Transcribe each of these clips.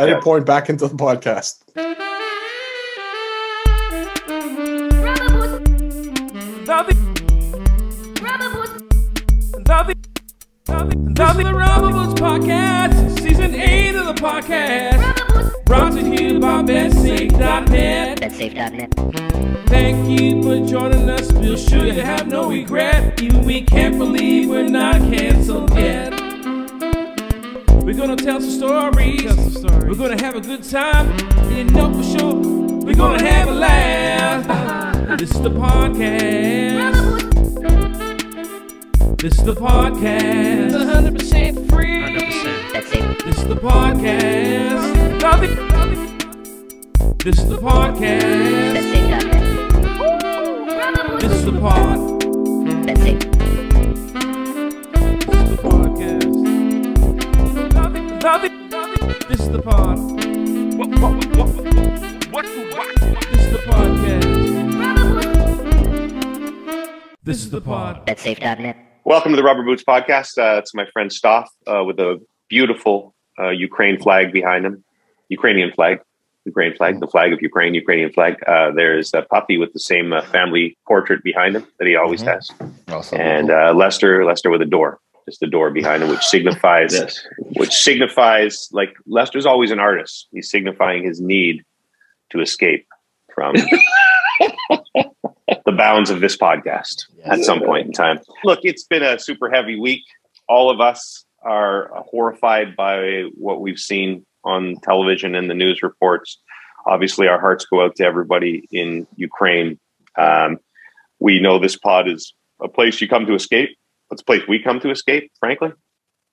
Edit Yeah. point back into the podcast. Bobby. Bobby. This is the Rubber Boots Podcast, Season 8 of the podcast. Brought to you by BetSafe.net. BetSafe.net. Thank you for joining us. We'll sure you have no regret. Even we can't believe we're not canceled yet. We're gonna tell some stories. We're gonna have a good time. You know for sure. We're gonna have a laugh. This is the podcast. This is the podcast. 100% free. 100%. BetSafe. This is the podcast. Love it. Love it. This is the podcast. BetSafe.net. This is the pod. BetSafe. This is the podcast. This is the pod. What? What? What? What? What? what? This is the podcast. This is the pod. BetSafe.net. Welcome to the Rubber Boots Podcast. Uh, it's my friend Stoff uh, with a beautiful uh, Ukraine flag behind him. Ukrainian flag. Ukraine flag, the flag of Ukraine, Ukrainian flag. Uh, there's a puppy with the same uh, family portrait behind him that he always has. Awesome. And uh, Lester, Lester with a door, just a door behind him, which signifies, Yes. which signifies, like Lester's always an artist. He's signifying his need to escape from the bounds of this podcast at some point in time. Look, it's been a super heavy week. All of us are horrified by what we've seen on television and the news reports. Obviously, our hearts go out to everybody in Ukraine. Um, we know this pod is a place you come to escape. It's a place we come to escape, frankly.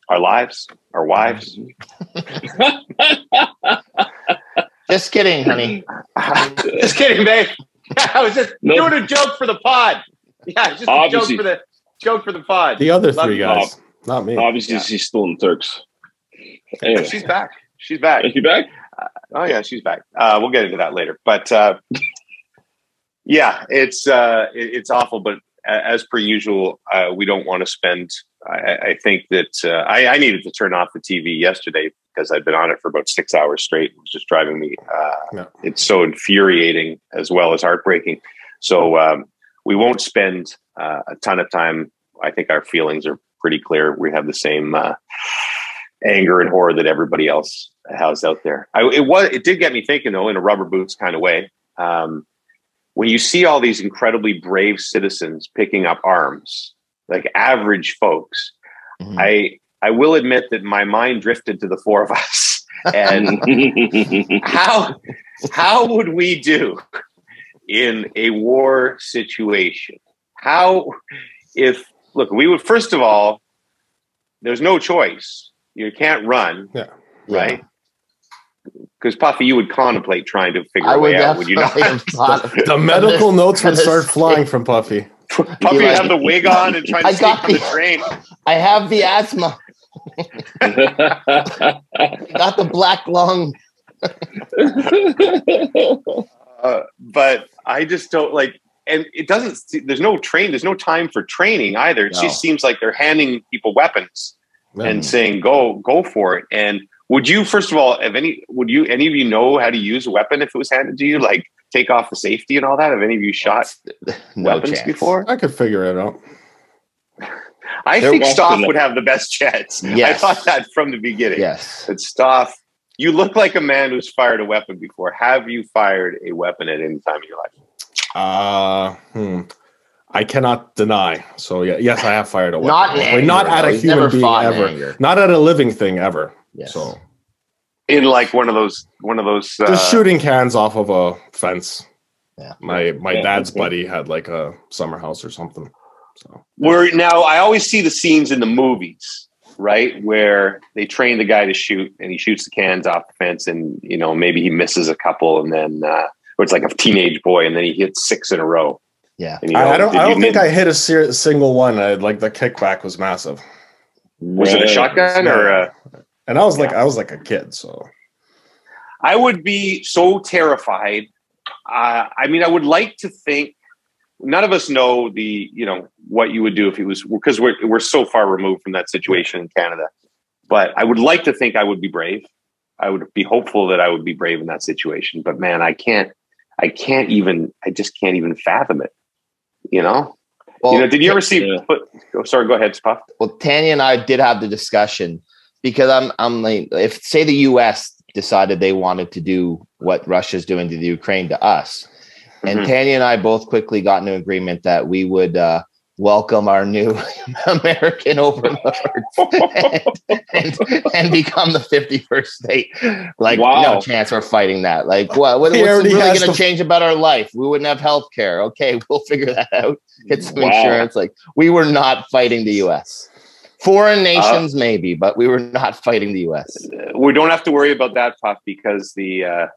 Our lives, our wives. Just kidding, honey. just kidding, babe. I was just No. doing a joke for the pod. Yeah, it's just a Obviously. joke for the joke for the pod. The other Love three you, guys, not me. Obviously, Yeah. she's still in Turks. Anyway, She's back. She's back. is she back? Oh yeah, she's back. Uh, we'll get into that later. But uh, yeah, it's uh, it- it's awful. But a- as per usual, uh, we don't want to spend. I, I think that uh, I, I needed to turn off the TV yesterday because I'd been on it for about six hours straight. It was just driving me. Uh, Yeah. It's so infuriating as well as heartbreaking. So um, we won't spend uh, a ton of time. I think our feelings are pretty clear. We have the same uh, anger and horror that everybody else has out there. I, it was it did get me thinking though, in a rubber boots kind of way. Um, when you see all these incredibly brave citizens picking up arms, like average folks, Mhm. I I will admit that my mind drifted to the four of us. And how how would we do in a war situation? How if look, we would first of all, there's no choice. You can't run, Yeah. right? Because Puffy, you would contemplate trying to figure I a would way out, would you not? have thought The medical notes would start flying from Puffy. Puffy Be like, have the wig on and try to I escape got the the- train. I have the asthma. I got the black lung. Uh, but I just don't like, and it doesn't. There's no train. There's no time for training either. It No. just seems like they're handing people weapons Yeah. and saying, "Go, go for it." And would you, first of all, have any? Would you, any of you know how to use a weapon if it was handed to you? Like take off the safety and all that. Have any of you shot No weapons chance. before? I could figure it out. I They're think watching Stoff would have the best chance. Yes. I thought that from the beginning. Yes. But Stoff, you look like a man who's fired a weapon before. Have you fired a weapon at any time in your life? Uh, hmm. I cannot deny. So yeah, yes, I have fired a weapon. Not in anger, not at a human being ever. anger. Not at a living thing ever. Yes. So In like one of those, one of those. Uh, just shooting cans off of a fence. Yeah. My my Yeah, dad's okay. buddy had like a summer house or something. So Where now I always see the scenes in the movies, right, where they train the guy to shoot and he shoots the cans off the fence, and you know maybe he misses a couple, and then uh, or it's like a teenage boy, and then he hits six in a row. Yeah. And, you I, know, I don't I don't think min- I hit a ser- single one. I, like the kickback was massive, was it a shotgun or a? And I was like I was like a kid. So I would be so terrified. Uh, I mean, I would like to think. None of us know the, you know, what you would do if it was because we're we're so far removed from that situation in Canada. But I would like to think I would be brave. I would be hopeful that I would be brave in that situation. But man, I can't. I can't even. I just can't even fathom it. You know. Well, you know. Did you ever see? Yeah. But, oh, sorry. Go ahead, Puff. well, Tanya and I did have the discussion because I'm I'm like if say the US decided they wanted to do what Russia's doing to the Ukraine to us. And Mhm. Tanya and I both quickly got into agreement that we would uh, welcome our new American overlords and, and, and become the 51st state. Like, Wow. no chance we're fighting that. Like, what, what what's really going to the- change about our life? We wouldn't have health care. Okay, we'll figure that out. Get some Wow. insurance. Like, we were not fighting the US. Foreign nations, maybe, but we were not fighting the US. we don't have to worry about that, Puff, because the uh,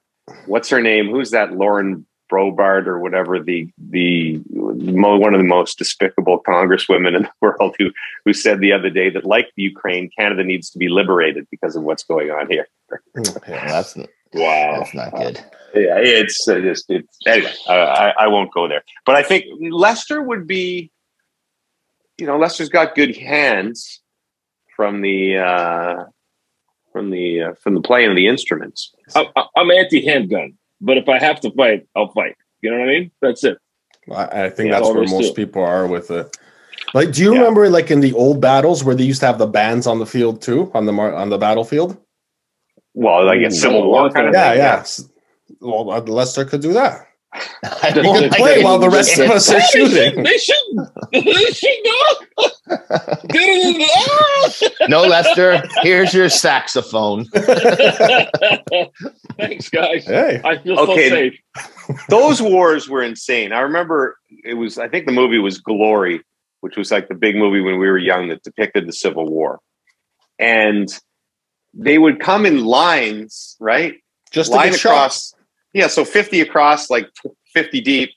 what's her name? Who's that? Lauren Brobard or whatever the the mo- one of the most despicable congresswomen in the world who who said the other day that like the Ukraine, Canada needs to be liberated because of what's going on here. Yeah, that's Wow. that's not good. Yeah, it's uh, just it's anyway. Uh, I I won't go there, but I think Lester would be. You know, Lester's got good hands from the uh, from the uh, from the playing of the instruments. I, I- I'm anti handgun, but if I have to fight, I'll fight. You know what I mean? That's it. I, I think Yeah, that's where most do. people are with it. Like, do you Yeah. remember like in the old battles where they used to have the bands on the field too, on the mar- on the battlefield? Well, like a Ooh, Civil War kind of Yeah, thing. yeah. S- Well, uh, Lester could do that. I He don't can play while the rest of us are shooting. They should. They should not. Get in the No, Lester, here's your saxophone. Thanks, guys. Hey, I feel Okay. so safe. Those wars were insane. I remember it was. I think the movie was Glory, which was like the big movie when we were young that depicted the Civil War, and they would come in lines, right? just to line get shot. Yeah, so fifty across, like fifty deep,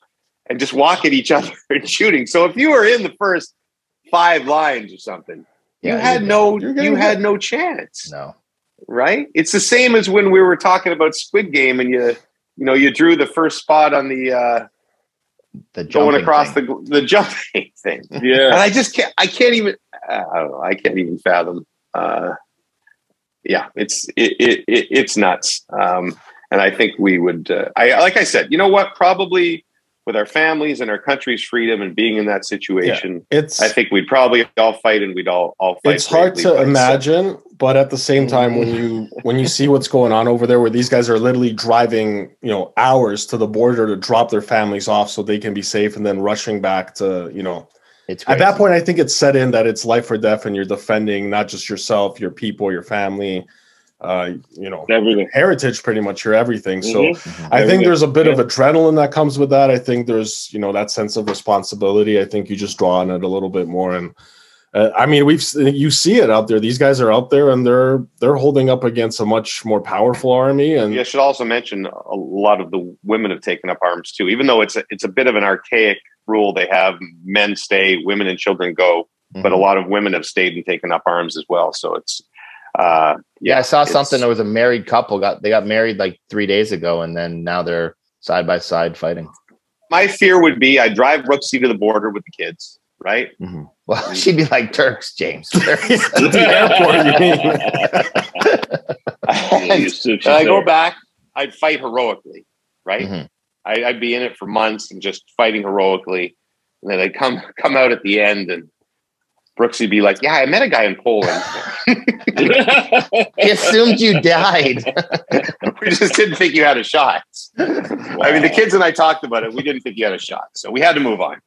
and just walk at each other and shooting. So if you were in the first five lines or something, Yeah, you had no, You're had no chance. No. right? It's the same as when we were talking about Squid Game and you you know you drew the first spot on the uh The going jumping across thing. the the jumping thing. Yeah. And. I just can't I can't even uh, I don't know, I can't even fathom uh yeah, it's it, it, it it's nuts. Um and I think we would uh, I like I said, you know what? Probably with our families and our country's freedom and being in that situation, It's I think we'd probably all fight and we'd all all fight. it's hard to but it's- imagine, but at the same time, when you when you see what's going on over there, where these guys are literally driving, you know, hours to the border to drop their families off so they can be safe, and then rushing back to, you know, It's at that point, I think it's set in that it's life or death, and you're defending not just yourself, your people, your family, uh, you know, Everything. heritage, pretty much your everything. So. Mhm. Mhm. I think there's a bit of adrenaline that comes with that. I think there's, you know, that sense of responsibility. I think you just draw on it a little bit more. And uh, I mean, we've you see it out there. These guys are out there, and they're they're holding up against a much more powerful army. And I should also mention a lot of the women have taken up arms too, even though it's a, it's a bit of an archaic rule. They have men stay, women and children go, but a Mhm. lot of women have stayed and taken up arms as well. So it's uh, yeah, I saw something. There was a married couple got they got married like three days ago, and then now they're side by side fighting. My fear would be I drive Brooksy to the border with the kids, right? Mhm. Well, she'd be like Turks, James. Turks. the airport, you mean? and, You said she's and I go back, I'd fight heroically, right? Mhm. I, I'd be in it for months and just fighting heroically, and then I'd come come out at the end and. Brooksy be like, "Yeah, I met a guy in Poland. he assumed you died. we just didn't think you had a shot. I mean, the kids and I talked about it. We didn't think you had a shot, so we had to move on.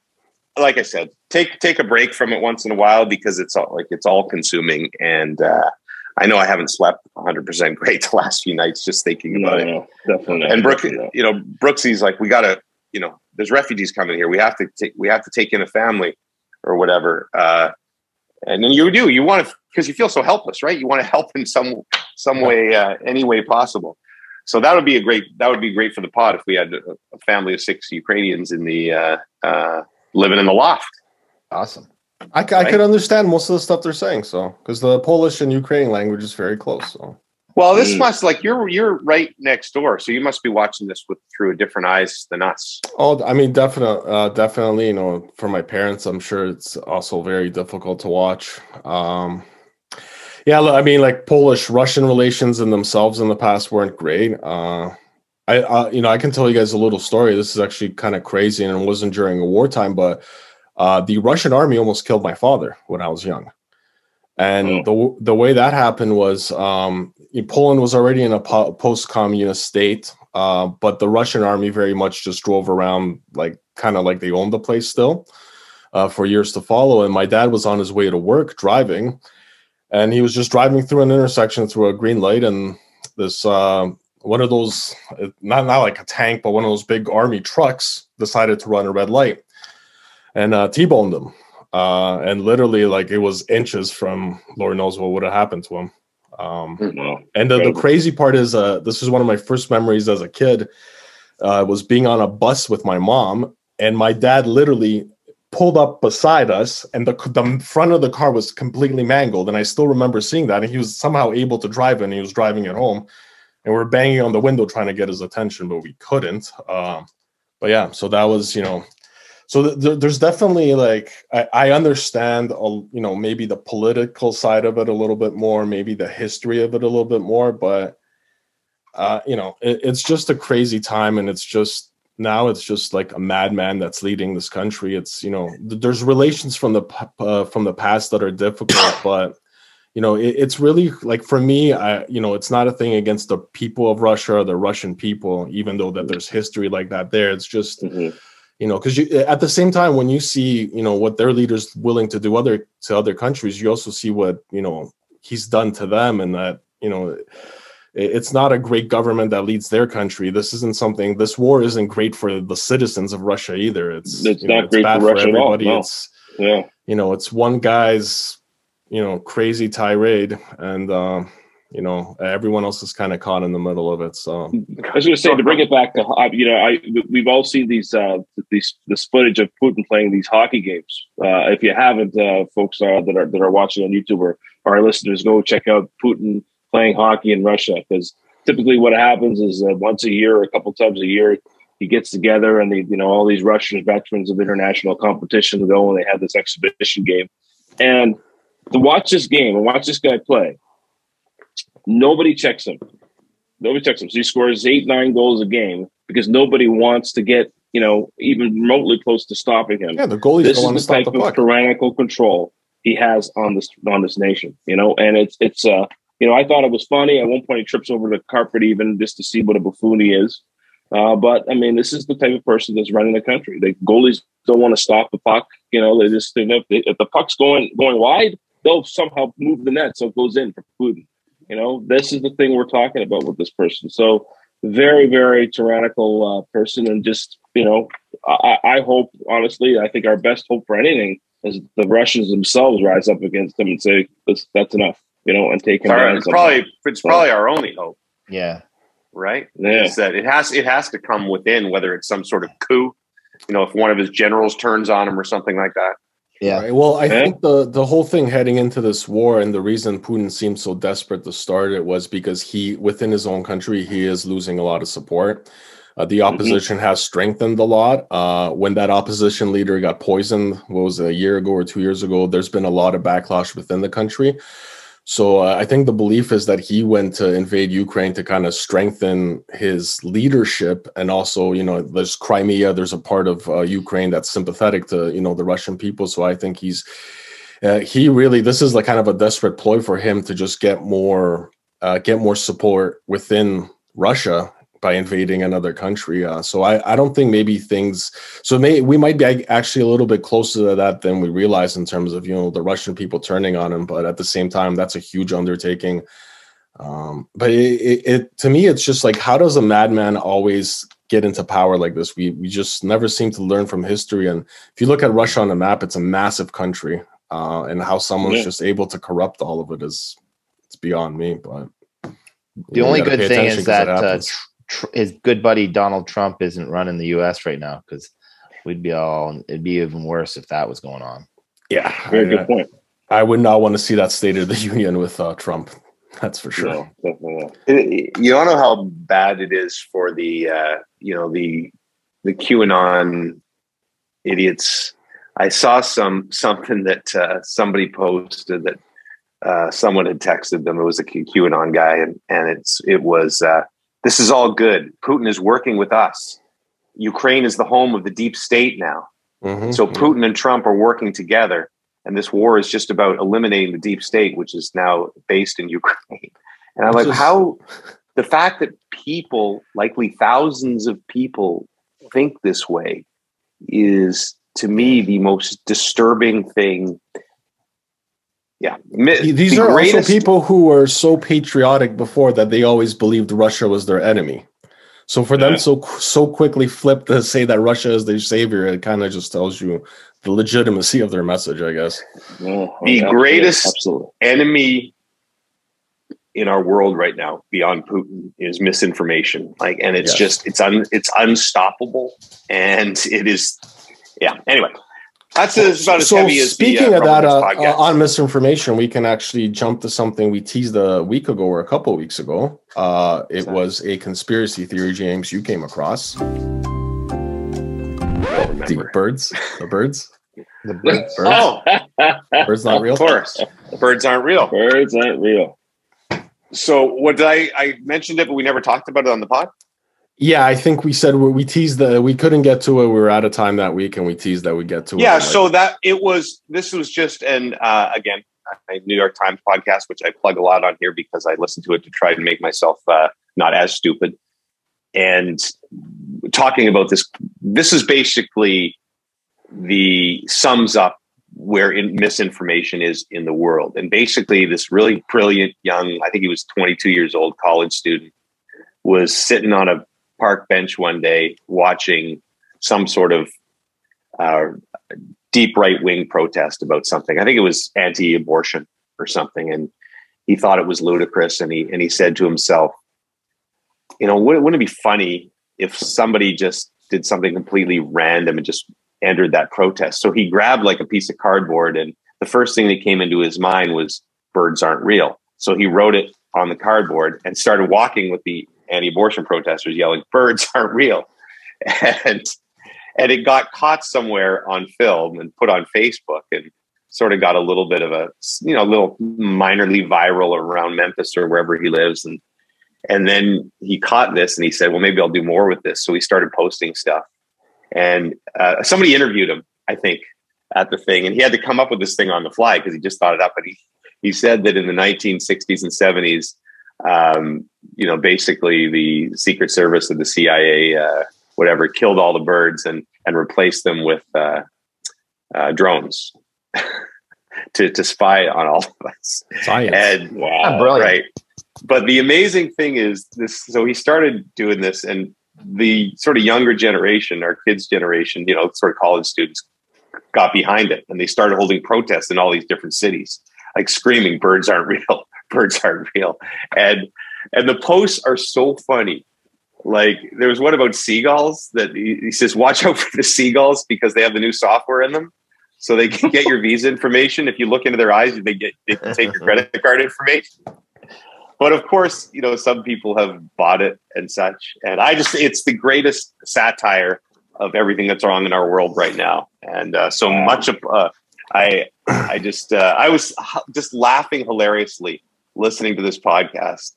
Like I said, take take a break from it once in a while because it's all like it's all consuming. And uh, I know I haven't slept 100 percent great the last few nights just thinking no, about it. no, definitely. And Brooke, Definitely you know, Brooksy's like, we gotta, you know, there's refugees coming here. We have to take we have to take in a family or whatever. Uh, and then you do you want to because you feel so helpless, right? You want to help in some some way, uh, any way possible. So that would be a great that would be great for the pod if we had a, family of six Ukrainians in the uh, uh, living in the loft. awesome. I, I could understand most of the stuff they're saying. So, because the Polish and Ukrainian language is very close. So, Well, this Mm. must like you're you're right next door, so you must be watching this with through a different eyes than us. oh, I mean, definitely, uh, definitely. You know, for my parents, I'm sure it's also very difficult to watch. Um, Yeah, look, I mean, like Polish Russian relations in themselves in the past weren't great. Uh, I, uh, you know, I can tell you guys a little story. This is actually kind of crazy, and it wasn't during a wartime, but uh, the Russian army almost killed my father when I was young. And the the way that happened was um, Poland was already in a po- post-communist state, uh, but the Russian army very much just drove around, like kind of like they owned the place still, uh, for years to follow. And my dad was on his way to work driving, and he was just driving through an intersection through a green light, and this uh, one of those not not like a tank, but one of those big army trucks decided to run a red light and uh, t-boned him uh, and literally like it was inches from Lord knows what would have happened to him. Um, Wow. and the, the crazy part is, uh, this is one of my first memories as a kid. Uh, was being on a bus with my mom, and my dad literally pulled up beside us, and the the front of the car was completely mangled. And I still remember seeing that. And he was somehow able to drive it, and he was driving it home. And we are banging on the window trying to get his attention, but we couldn't. Um, but yeah, so that was you know so th- th- there's definitely like I, I understand a, you know maybe the political side of it a little bit more maybe the history of it a little bit more but uh you know it, it's just a crazy time and it's just now it's just like a madman that's leading this country. It's you know th- there's relations from the uh, from the past that are difficult but you know it, it's really like for me i you know it's not a thing against the people of russia or the russian people even though that there's history like that there. It's just Mhm. You know because you at the same time when you see you know what their leaders willing to do other to other countries you also see what you know he's done to them and that you know it- it's not a great government that leads their country this isn't something this war isn't great for the citizens of russia either it's It's you know, not great for Russia at all, no. it's Yeah. you know it's one guy's you know crazy tirade and uh you know everyone else is kind of caught in the middle of it so I was going to say to bring it back to you know I we've all seen these uh, these this footage of Putin playing these hockey games. Uh, if you haven't, uh, folks uh, that are that are watching on YouTube or, or our listeners, go check out Putin playing hockey in Russia because typically what happens is uh, once a year, or a couple times a year, he gets together and they you know all these Russian veterans of international competition go and they have this exhibition game, and to watch this game and watch this guy play, nobody checks him. Nobody checks him. So he scores eight, nine goals a game because nobody wants to get, you know, even remotely close to stopping him. yeah the goalies this don't is the type the of tyrannical control he has on this on this nation, you know, and it's it's uh you know, I thought it was funny. At one point he trips over the carpet even just to see what a buffoon he is. Uh, but I mean, this is the type of person that's running the country. The goalies don't want to stop the puck. You know, they just think if, if the puck's going going wide, they'll somehow move the net so it goes in for Putin. You know, this is the thing we're talking about with this person. So very, very tyrannical uh, person, and just you know, I, I hope honestly, I think our best hope for anything is the Russians themselves rise up against him and say that's that's enough. You know, and take him down. It's probably it's probably our only hope, Yeah. right? Yeah. Is that it has it has to come within, whether it's some sort of coup, you know, if one of his generals turns on him or something like that. Yeah. Right. Well, I think the the whole thing heading into this war and the reason Putin seemed so desperate to start it was because he within his own country he is losing a lot of support. Uh, the opposition has strengthened a lot. Uh, when that opposition leader got poisoned, what was it, a year ago or two years ago? There's been a lot of backlash within the country. So uh, I think the belief is that he went to invade Ukraine to kind of strengthen his leadership, and also, you know, there's Crimea. There's a part of uh, Ukraine that's sympathetic to you know the Russian people. So I think he's uh, he really this is like kind of a desperate ploy for him to just get more uh, get more support within Russia by invading another country. Uh, so I, I don't think maybe things. So may, we might be actually a little bit closer to that than we realize in terms of you know the Russian people turning on him. But at the same time, that's a huge undertaking. Um, but it, it, it to me, it's just like how does a madman always get into power like this? We we just never seem to learn from history. And if you look at Russia on the map, it's a massive country, uh, and how someone's Yeah. just able to corrupt all of it is it's beyond me. But The only good thing is that uh. Tr- his good buddy Donald Trump isn't running the U.S. right now because we'd be all. It'd be even worse if that was going on. yeah, Very I, good point. I would not want to see that State of the Union with uh, Trump. That's for sure. No, definitely. It- you don't know how bad it is for the uh, you know the the QAnon idiots. I saw some something that uh, somebody posted that uh, someone had texted them. It was a QAnon guy, and and it's it was uh, this is all good. Putin is working with us. Ukraine is the home of the deep state now. Mhm. So Putin and Trump are working together, and this war is just about eliminating the deep state, which is now based in Ukraine. And I'm like, is- how the fact that people, likely thousands of people, think this way is to me the most disturbing thing. Yeah, Mi- These the are greatest- also people who were so patriotic before that they always believed Russia was their enemy. So for them Yeah. so so quickly flip to say that Russia is their savior, it kind of just tells you the legitimacy of their message, I guess. No, oh, The absolutely, greatest- absolutely. enemy in our world right now beyond Putin is misinformation. Like, and it's Yes. just it's un it's unstoppable, and it is. Yeah. Anyway, that's as about as so heavy as speaking the, uh, of that, uh, uh, on misinformation, we can actually jump to something we teased a week ago or a couple of weeks ago. Uh, it What's was a conspiracy theory, James, you came across. Don't. Deep birds, the birds, The birds. birds, Oh, birds not real. of course, the birds aren't real. Birds aren't real. So, what did I? I mentioned it, but we never talked about it on the pod. Yeah, I think we said we, we teased the we couldn't get to it. We were out of time that week, and we teased that we get to it. Yeah. So that it was. This was just an uh, again a New York Times podcast, which I plug a lot on here because I listen to it to try to make myself uh, not as stupid. And talking about this, this is basically the sums up where in, misinformation is in the world. And basically, this really brilliant young, I think he was 22 years old, college student, was sitting on a park bench one day watching some sort of uh, deep right wing protest about something. I think it was anti abortion or something. And he thought it was ludicrous. And he, and he said to himself, you know, wouldn't, wouldn't it be funny if somebody just did something completely random and just entered that protest? So he grabbed like a piece of cardboard, and the first thing that came into his mind was birds aren't real. So he wrote it on the cardboard and started walking with the anti-abortion protesters, yelling, "Birds aren't real," and and it got caught somewhere on film and put on Facebook and sort of got a little bit of a you know a little minorly viral around Memphis or wherever he lives. And and then he caught this and he said well maybe I'll do more with this. So he started posting stuff. And uh, somebody interviewed him I think at the thing. And he had to come up with this thing on the fly because he just thought it up but he he said that in the 1960s and 70s um, you know basically the secret service of the CIA uh, whatever killed all the birds and and replaced them with uh, uh, drones to to spy on all of us. science. And Ah, brilliant. right, but the amazing thing is this. So he started doing this, and the sort of younger generation, our kids' generation, you know, sort of college students, got behind it, and they started holding protests in all these different cities, like screaming, "Birds aren't real! Birds aren't real!" and and the posts are so funny. Like there was one about seagulls that he, he says watch out for the seagulls because they have the new software in them. So they can get your visa information. If you look into their eyes they get they can take your credit card information. But of course you know some people have bought it and such. And i just it's the greatest satire of everything that's wrong in our world right now. And uh, so much of uh, i i just uh, i was just laughing hilariously listening to this podcast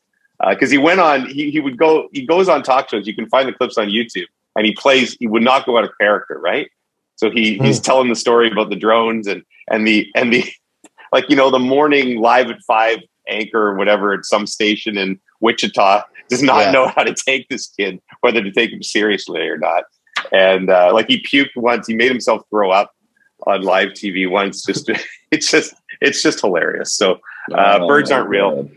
because he went on he, he would go he goes on talk shows. You can find the clips on youtube and he plays he would not go out of character right? So he he's telling the story about the drones and and the and the like you know the morning live at five anchor or whatever at some station in wichita does not Yeah. know how to take this kid whether to take him seriously or not. And uh, like he puked once. He made himself throw up on live tv once just it's just it's just hilarious. So uh, Oh, birds aren't real God.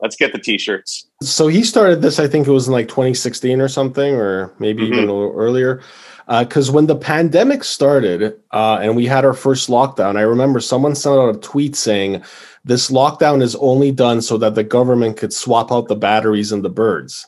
let's get the t-shirts So he started this, I think it was in like 2016 or something, or maybe Mhm. even a little earlier. Because when the pandemic started uh, and we had our first lockdown, I remember someone sent out a tweet saying, This lockdown is only done so that the government could swap out the batteries in the birds.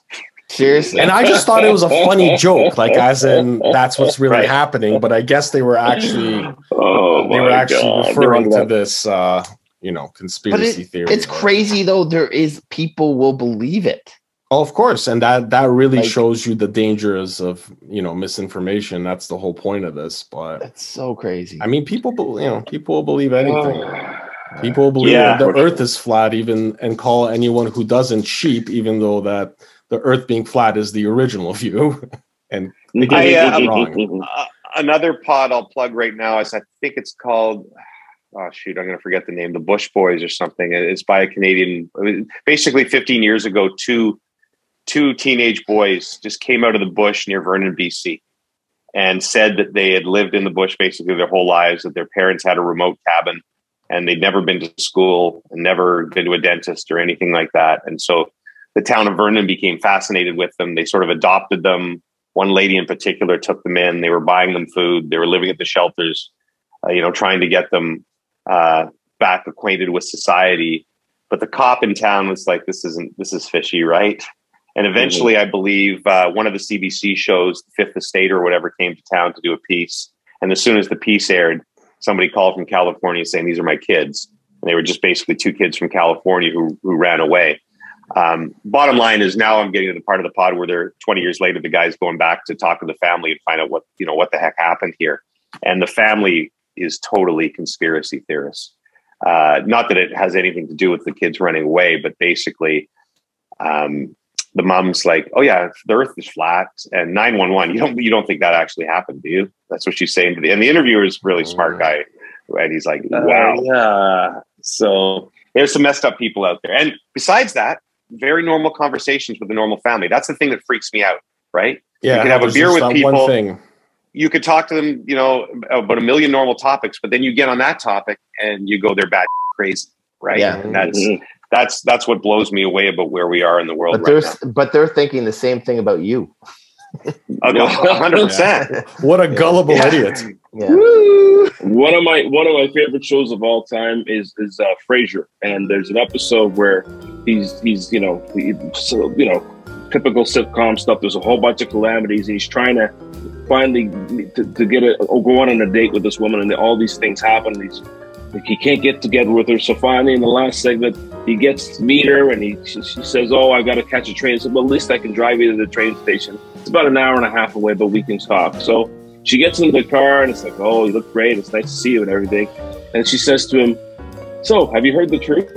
Seriously. And I just thought it was a funny joke, like, as in that's what's really Right. happening. But I guess they were actually Oh, they were actually God. referring to this, uh, you know, conspiracy theory. it's but- crazy though. There is people will believe it. Oh, of course, and that that really Like- shows you the dangers of you know misinformation. That's the whole point of this. But That's so crazy. I mean, people, bel- you know, people will believe anything. People believe Yeah. the Earth is flat, even and call anyone who doesn't sheep, even though that the Earth being flat is the original view. and I, it uh, wrong. Uh, another pod I'll plug right now is I think it's called. Oh shoot, I'm going to forget the name. The Bush Boys or something. It's by a Canadian. Basically, 15 years ago, two two teenage boys just came out of the bush near Vernon, BC, and said that they had lived in the bush basically their whole lives. That their parents had a remote cabin, and they'd never been to school and never been to a dentist or anything like that. And so the town of Vernon became fascinated with them. They sort of adopted them one lady in particular took them in. They were buying them food. They were living at the shelters, uh, you know, trying to get them uh, back acquainted with society. But the cop in town was like, "This isn't. This is fishy, right?" And eventually, I believe uh, one of the CBC shows, Fifth Estate or whatever, came to town to do a piece. And as soon as the piece aired, somebody called from California saying, "These are my kids." And they were just basically two kids from California who who ran away. Um, bottom line is now I'm getting to the part of the pod where they're 20 years later, the guy's going back to talk to the family and find out what, you know, what the heck happened here. And the family is totally conspiracy theorists. Uh, not that it has anything to do with the kids running away, but basically, um, the mom's like, "Oh yeah, the Earth is flat," and nine one one. You don't you don't think that actually happened, do you? That's what she's saying to the. And the interviewer is a really smart guy, and he's like, "Wow, yeah." So there's some messed up people out there, and besides that, very normal conversations with a normal family. That's the thing that freaks me out, right? Yeah, you can have a beer with people. One thing. You could talk to them, you know, about a million normal topics, but then you get on that topic and you go, they're bad crazy, right? Yeah. And that's Mhm. that's that's what blows me away about where we are in the world But right they're but they're thinking the same thing about you. now. hundred percent. What a gullible Yeah. idiot. Yeah. One of my one of my favorite shows of all time is is uh, Frasier, and there's an episode where he's he's you know he, so, you know typical sitcom stuff. There's a whole bunch of calamities, and he's trying to finally to, to get a or go on a date with this woman, and all these things happen. He's he can't get together with her, so finally in the last segment he gets to meet her, and he she, says, "Oh, I've got to catch a train." Said, "Well, at least I can drive you to the train station. It's about an hour and a half away, but we can talk." So she gets into the car and it's like, oh, you look great. It's nice to see you and everything. And she says to him, so have you heard the truth?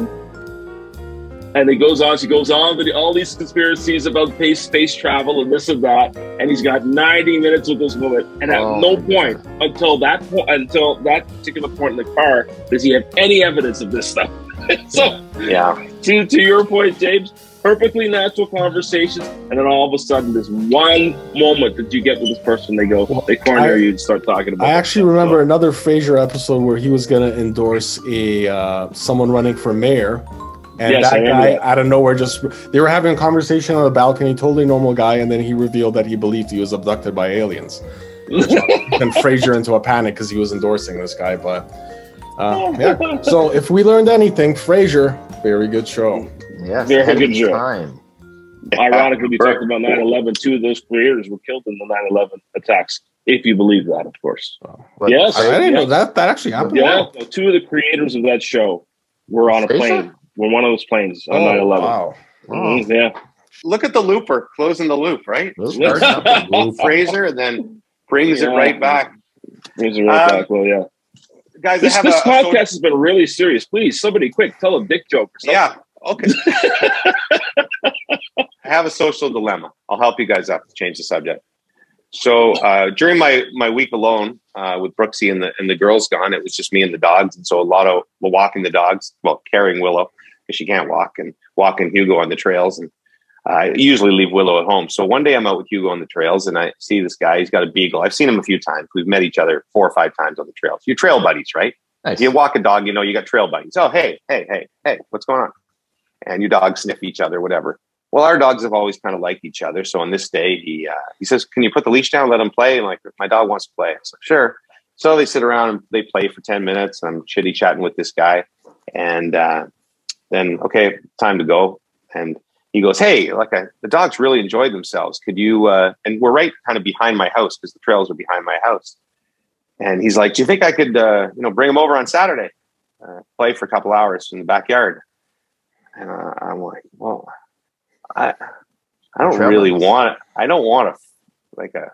And it goes on. She goes on with all these conspiracies about space, space travel and this and that. And he's got 90 minutes with this woman. And at Oh. no point until that point, until that particular point in the car, does he have any evidence of this stuff. so Yeah. to, to your point, James, perfectly natural conversations, and then all of a sudden, this one moment that you get with this person, they go, they corner I- you and start talking about. I it. actually remember another Frasier episode where he was going to endorse a uh, someone running for mayor, and Yes, that remember guy that. out of nowhere just they were having a conversation on a balcony, totally normal guy, and then he revealed that he believed he was abducted by aliens. and Frasier into a panic because he was endorsing this guy. But uh, yeah, so if we learned anything, Frasier, very good show. Yes. Very good its job. time. Ironically, we talked about 9 11. Two of those creators were killed in the 9 11 attacks, if you believe that, of course. But Yes. I, I didn't know that that actually happened. Yeah, so two of the creators of that show were on a Frasier? plane, were one of those planes on Oh, 9 11. wow. Mhm, yeah. Look at the looper closing the loop, right? Those Yeah. start something. Frasier and then brings it right back. Brings it right Um, back. Well, yeah. Guys, This, this a, a podcast social- has been really serious. Please, somebody quick, tell a dick joke or. Yeah. Okay. I have a social dilemma. I'll help you guys out to change the subject. So uh, during my my week alone uh, with Brooksy and the and the girls gone, it was just me and the dogs, and so a lot of walking the dogs, well, carrying Willow because she can't walk, and walking Hugo on the trails, and I usually leave Willow at home. So one day I'm out with Hugo on the trails, and I see this guy. He's got a beagle. I've seen him a few times. We've met each other four or five times on the trails. You're trail buddies, right? Nice. You walk a dog, you know, you got trail buddies. Oh, hey, hey, hey, hey, what's going on? And your dogs sniff each other, whatever. Well, our dogs have always kind of liked each other. So on this day, he uh, he says, "Can you put the leash down, let him play?" And like, my dog wants to play. I was like, "Sure." So they sit around and they play for ten minutes. And I'm chitty chatting with this guy, and uh, then okay, time to go. And he goes, "Hey, like I, the dogs really enjoyed themselves. Could you?" Uh, and we're right kind of behind my house because the trails are behind my house. And he's like, "Do you think I could, uh, you know, bring them over on Saturday, uh, play for a couple hours in the backyard?" And uh, I'm like, "Well, I, I don't Trail really want. I don't want a like a,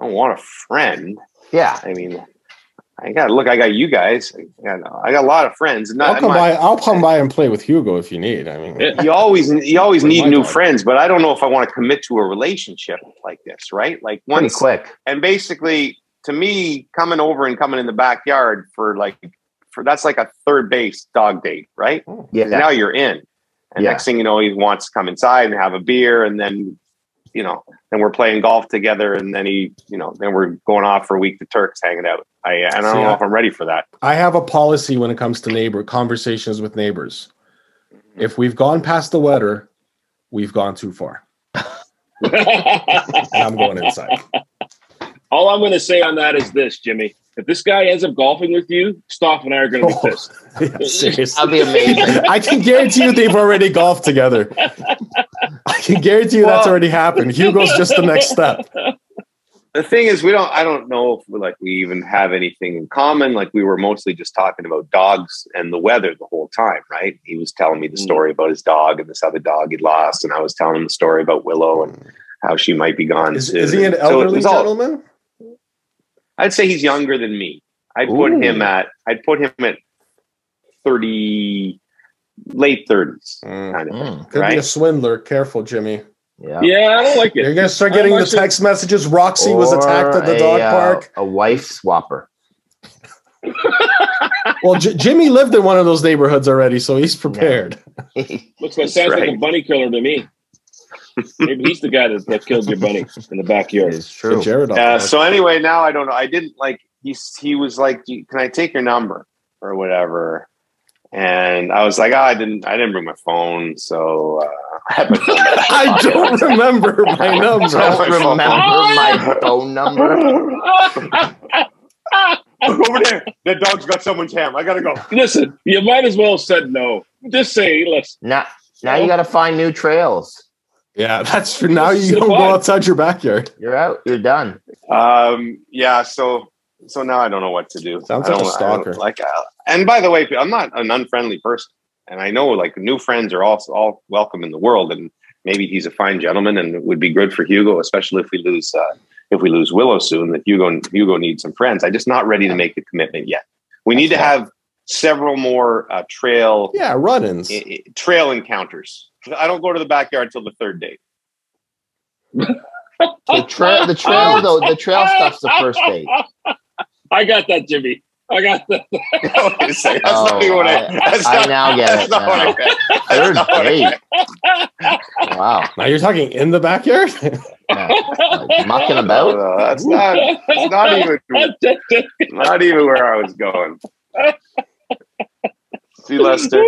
I don't want a friend. Yeah. I mean, I got look. I got you guys. I got, I got a lot of friends. Not, I'll come I'm by. I'll come by and play with Hugo if you need. I mean, Yeah. you always you always need new dog. friends, but I don't know if I want to commit to a relationship like this, right? Like Pretty once quick. and basically to me, coming over and coming in the backyard for like for that's like a third base dog date, right? Hmm. Yeah. Now you're in. And Yeah. next thing you know, he wants to come inside and have a beer, and then you know, then we're playing golf together, and then he, you know, then we're going off for a week to Turks hanging out. I, I don't See, know I- if I'm ready for that. I have a policy when it comes to neighbor conversations with neighbors. If we've gone past the weather, we've gone too far. I'm going inside. All I'm going to say on that is this, Jimmy. If this guy ends up golfing with you, Stoff and I are going to be Oh. pissed. Yeah, seriously. That'd be amazing. I can guarantee you they've already golfed together. I can guarantee you that's already happened. Hugo's just the next step. The thing is, we don't. I don't know if like we even have anything in common. Like we were mostly just talking about dogs and the weather the whole time, right? He was telling me the Mm. story about his dog and this other dog he'd lost, and I was telling him the story about Willow and how she might be gone. Is, is he an So it elderly was all- gentleman? I'd say he's younger than me. I'd put him at. I'd put him at thirty, late thirties, Mm. kind of thing. Mm, Could be a swindler. Careful, Jimmy. yeah. Yeah, I don't like it. You're gonna start getting the actually- text messages. Roxy was attacked at the Or dog a, uh, park. A wife swapper. Well, J- Jimmy lived in one of those neighborhoods already, so he's prepared. Looks like sounds like a bunny killer to me. Maybe he's the guy that, that killed your bunny in the backyard. It's true. Jared, Uh, so anyway, now I don't know. I didn't like. He's he was like, "Can I take your number or whatever?" And I was like, oh, "I didn't. I didn't bring my phone, so uh, I had my phone. I don't remember my number. I don't phone. remember my phone number. over there. That dog's got someone's ham. I gotta go. Listen, you might as well have said no. Just say, listen. Now, now you got to find new trails. Yeah, that's true. Now you don't go outside your backyard. You're out. You're done. Um, yeah. So so now I don't know what to do. Sounds I like a don't- I don't- stalker. Like, uh, and by the way, I'm not an unfriendly person, and I know like new friends are also all welcome in the world, and maybe he's a fine gentleman, and it would be good for Hugo, especially if we lose uh, if we lose Willow soon. That Hugo Hugo needs some friends. I'm just not ready to make the commitment yet. We need to have several more uh, trail Yeah, run-ins. i- i- trail encounters. I don't go to the backyard till the third date. The trail, the trail, though, the trail stuff's the first date. I got that, Jimmy. I got that. Wait a. That's Oh, not even what I. I- That's I not, now get that's it not what I now. Third not what I date. Wow. Now you're talking in the backyard. Yeah. Like, mucking about. no, that's not. That's not even. Not even where I was going. See, Lester.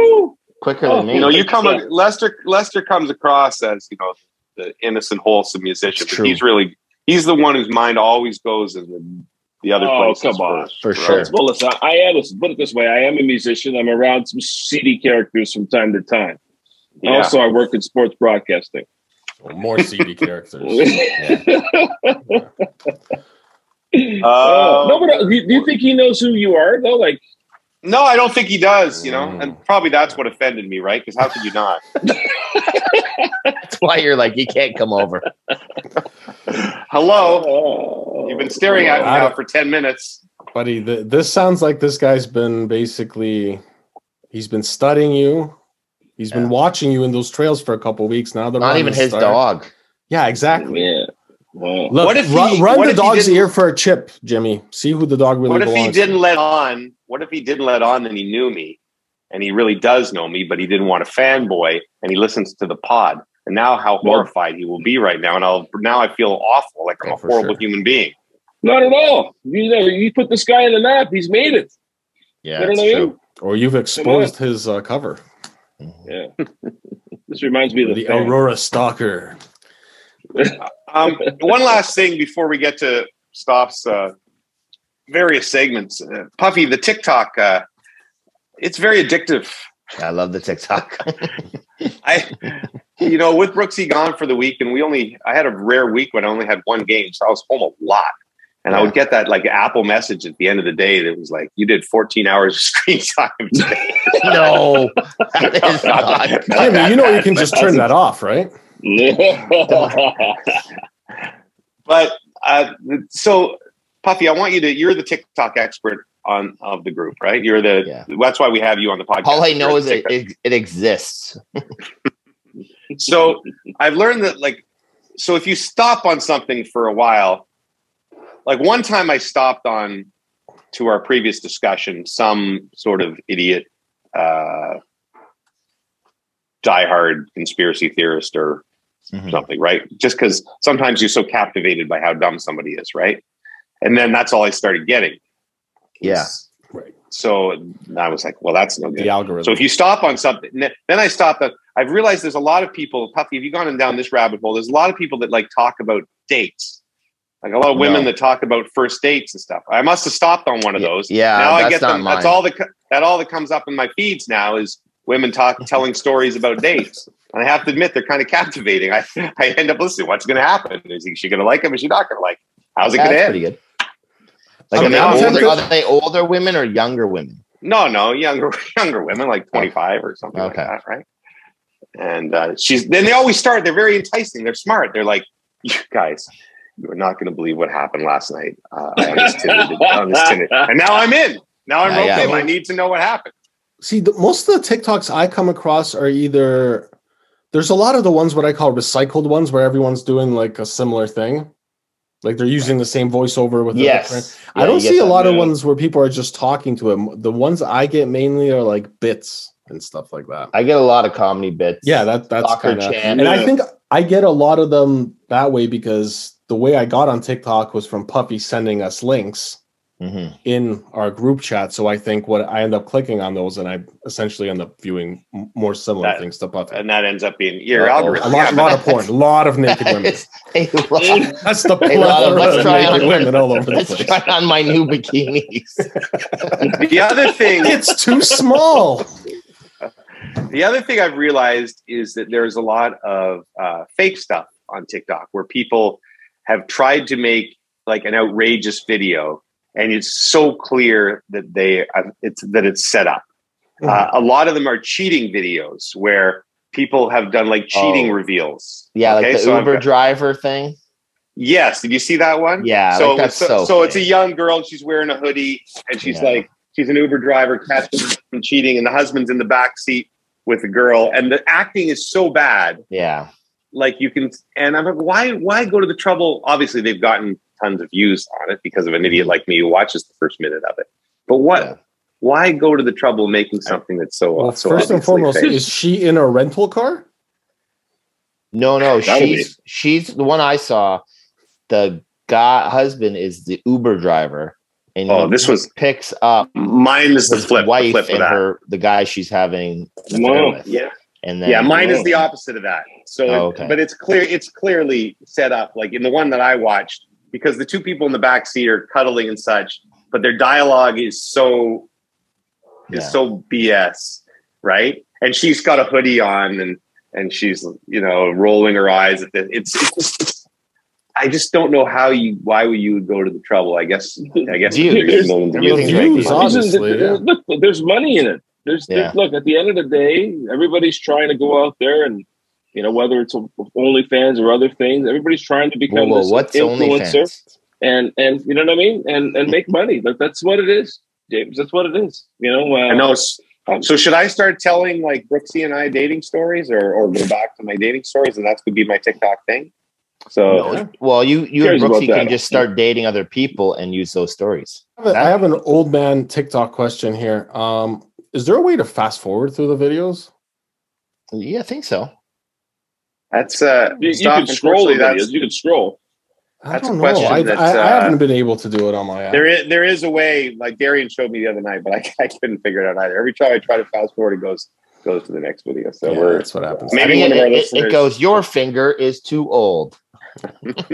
Quicker Oh, than me. You know, you come. Lester. Lester comes across as you know the innocent, wholesome musician, but he's really he's the one whose mind always goes in the, the other Oh, places come on. first, For right? sure. Well, listen, I am. Listen, put it this way: I am a musician. I'm around some seedy characters from time to time. Yeah. Also, I work in sports broadcasting. More seedy characters. Uh, no, but uh, do you, do you think he knows who you are? though? like, No, I don't think he does. You know, Mm. and probably that's what offended me, right? Because how could you not? That's why you're like, you can't come over. Hello, oh, you've been staring at me now for ten minutes. Buddy, th- this sounds like this guy's been basically he's been studying you. He's been watching you in those trails for a couple weeks now. The Not even his started. dog. Yeah, exactly. Yeah. Wow. Look, What if run, he- run what the if dog's didn't- ear for a chip, Jimmy. See who the dog really what if he didn't to. let on? What if he didn't let on and he knew me, and he really does know me, but he didn't want a fanboy, and he listens to the pod, and now how Well- horrified he will be right now, and I'll now I feel awful, like I'm Oh, a horrible sure. human being. Not at all. You know, you put this guy in the map. He's made it. Yeah, you know I true. mean? Or you've exposed his uh, cover. Yeah. this reminds me of the, The. Aurora Stalker. Um, one last thing before we get to Stoff's uh, various segments, uh, Puffy, the TikTok, uh, it's very addictive. I love the TikTok. I, you know, with Brooksy gone for the week, and we only, I had a rare week when I only had one game, so I was home a lot. And I would get that like Apple message at the end of the day that was like, "You did 14 hours of screen time today." no, that is not. Jimmy, you know you can just turn that off, right? But uh, so, Puffy, I want you to. You're the TikTok expert. on of the group, right? You're the. Yeah. That's why we have you on the podcast. All I know is it, it, it exists. So I've learned that like so if you stop on something for a while, like one time I stopped on to our previous discussion, some sort of idiot uh diehard conspiracy theorist or Mhm. something, right? Just because sometimes you're so captivated by how dumb somebody is, right? And then that's all I started getting. Yeah. Right. So I was like, well, that's no good. The algorithm. So if you stop on something, then I stopped. At, I've realized there's a lot of people, Puffy, if you've gone down this rabbit hole, there's a lot of people that like talk about dates. Like a lot of women No. that talk about first dates and stuff. I must have stopped on one of those. yeah, Now I get them. That's all that that all that comes up in my feeds now is women talk telling stories about dates. And I have to admit they're kind of captivating. I I end up listening. What's going to happen? Is she going to like him? Is she not going to like? him? How's it going to end? pretty good. Like, Okay, are, they older, tempted- are they older women or younger women? No, no, younger younger women, like 25 or something Okay. like that, right? And uh, she's then they always start. They're very enticing. They're smart. They're like, you guys, you are not going to believe what happened last night uh, on, this Tinder, on this Tinder. And now I'm in. Now I'm Yeah, roped yeah. I need to know what happened. See, the, most of the TikToks I come across are either there's a lot of the ones what I call recycled ones where everyone's doing like a similar thing, like they're using the same voiceover with a different. Yes. I don't see a that. lot of yeah. ones where people are just talking to him. The ones I get mainly are like bits and stuff like that. I get a lot of comedy bits. Yeah, that that's kind of, and I think I get a lot of them that way because the way I got on TikTok was from Puffy sending us links Mhm. in our group chat. So I think what I end up clicking on those, and I essentially end up viewing more similar That- things to Puffy. And that ends up being your Uh-oh. A lot, Yeah, lot of porn, a lot of naked women. Look, That's the plethora let's of try naked on- women all over the place. try on my new bikinis. the other thing It's too small. The other thing I've realized is that there's a lot of uh, fake stuff on TikTok where people have tried to make like an outrageous video, and it's so clear that they uh, it's that it's set up. Uh, a lot of them are cheating videos where people have done like cheating Oh. reveals. Yeah, like the so Uber driver thing. Yes, did you see that one? Yeah, So like so, so so it's a young girl. She's wearing a hoodie, and she's Yeah. like she's an Uber driver catching them cheating, and the husband's in the back seat with the girl, and the acting is so bad. Yeah. Like you can, and I'm like, why why go to the trouble? Obviously, they've gotten tons of views on it because of an idiot like me who watches the first minute of it. But what? Yeah. Why go to the trouble of making something that's so? Well, so first and foremost, fake? is she in a rental car? No, no, That she's she's the one I saw. The guy husband is the Uber driver, and Oh, this was- picks up mine is the his flip. The wife flip and that. her the guy she's having Whoa. with. Yeah. and then yeah, mine is oh. the opposite of that. So, Oh, okay. but it's clear. It's clearly set up. Like in the one that I watched, because the two people in the back seat are cuddling and such, but their dialogue is so is Yeah. so BS, right? And she's got a hoodie on, and and she's you know rolling her eyes at the. It's, it's, it's I just don't know how you why would you would go to the trouble. I guess I guess Views. there's millions of Everything's views. right. Views, obviously. Listen, yeah. look, there's money in it. There's, Yeah. there's look at the end of the day, everybody's trying to go out there and you know whether it's OnlyFans or other things, everybody's trying to become whoa, this what's influencer OnlyFans? and and you know what I mean, and and make money. Like that's what it is, James. That's what it is. You know, uh, I know. s- So should I start telling like Brooksy and I dating stories, or or go back to my dating stories, and that's could be my TikTok thing? So No. Well, you you and Cares Brooksy can just start dating other people and use those stories. I have a- I have an old man TikTok question here. Um, is there a way to fast forward through the videos? Yeah, I think so. That's uh, you, you stop. can scroll the that's- videos. You can scroll. I That's a don't know. question I, that's, I, I uh, haven't been able to do it on my app. There is there is a way. Like Darian showed me the other night, but I, I couldn't figure it out either. Every time I try to fast forward, it goes goes to the next video. So Yeah, we're that's what happens. Maybe I think one of it, our it- it goes. Your finger is too old. if,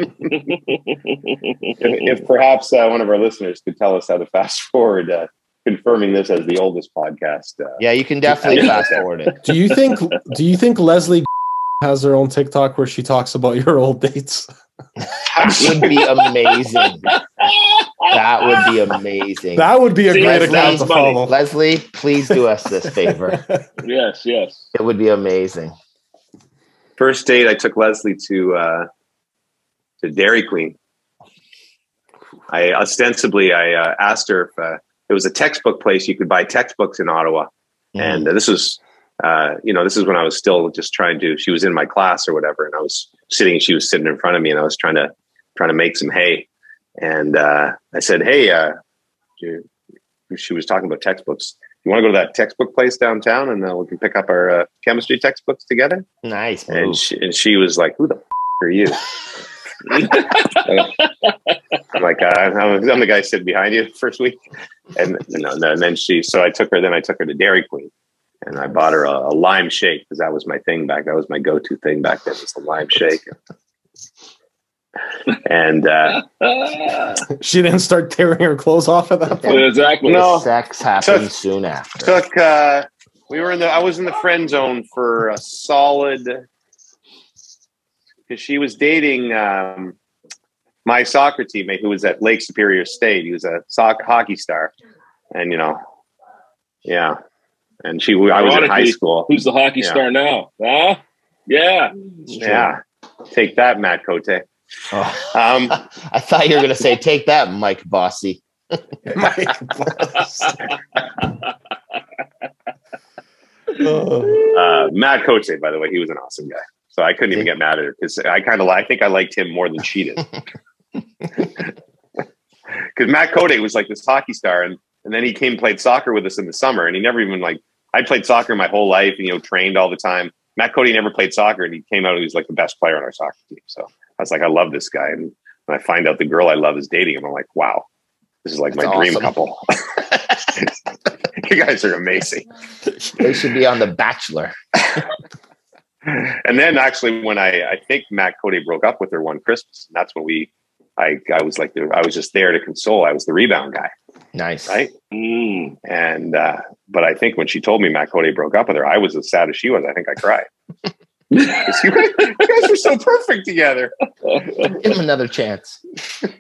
if perhaps uh, one of our listeners could tell us how to fast forward, uh, confirming this as the oldest podcast. Uh, Yeah, you can definitely fast forward it. Do you think? do you think Leslie has her own TikTok where she talks about your old dates? That would be amazing. That would be amazing. That would be a See, great account to follow. Leslie, please do us this favor. yes, yes. It would be amazing. first date, I took Leslie to uh, to Dairy Queen. I ostensibly I uh, asked her if uh, there was a textbook place you could buy textbooks in Ottawa, and uh, this was uh, you know this is when I was still just trying to. She was in my class or whatever, and I was sitting. She was sitting in front of me, and I was trying to trying to make some hay. And uh, I said, "Hey," uh, she was talking about textbooks. You want to go to that textbook place downtown, and uh, we can pick up our uh, chemistry textbooks together? nice. And she, and she was like, "Who the f- are you?" I'm like, uh, I'm, I'm the guy sitting behind you the first week, and you know, and then she. So I took her. Then I took her to Dairy Queen, and I bought her a, a lime shake because that was my thing back. That was my go-to thing back then. Was the lime shake. And uh, She didn't start tearing her clothes off at that point. exactly. No. Sex happened Took- soon after. took. Uh, we were in the. I was in the friend zone for a solid. Because she was dating um, my soccer teammate who was at Lake Superior State. He was a soccer hockey star, and you know, yeah. And she, I was in high school. Who's the hockey Yeah. star now? Huh? Yeah. Yeah, take that, Matt Cote. Oh. Um, I thought you were going to say, "Take that, Mike Bossy." Mike Boss. Oh. uh, Matt Cote, by the way, he was an awesome guy. So I couldn't even get mad at her because I kind of, I think I liked him more than she did. Because Matt Cote was like this hockey star, and and then he came and played soccer with us in the summer, and he never even like I played soccer my whole life, and you know trained all the time. Matt Cody never played soccer, and he came out and he was like the best player on our soccer team. So I was like, I love this guy, and when I find out the girl I love is dating him, I'm like, wow, this is like That's my dream couple. you guys are amazing. They should be on The Bachelor. and then actually when I, I think Matt Cody broke up with her one Christmas, and that's when we I I was like I was just there to console. I was the rebound guy, Nice. right? Mm. And uh, but I think when she told me Matt Cody broke up with her, I was as sad as she was. I think I cried. you, guys, you guys were so perfect together. Give him another chance.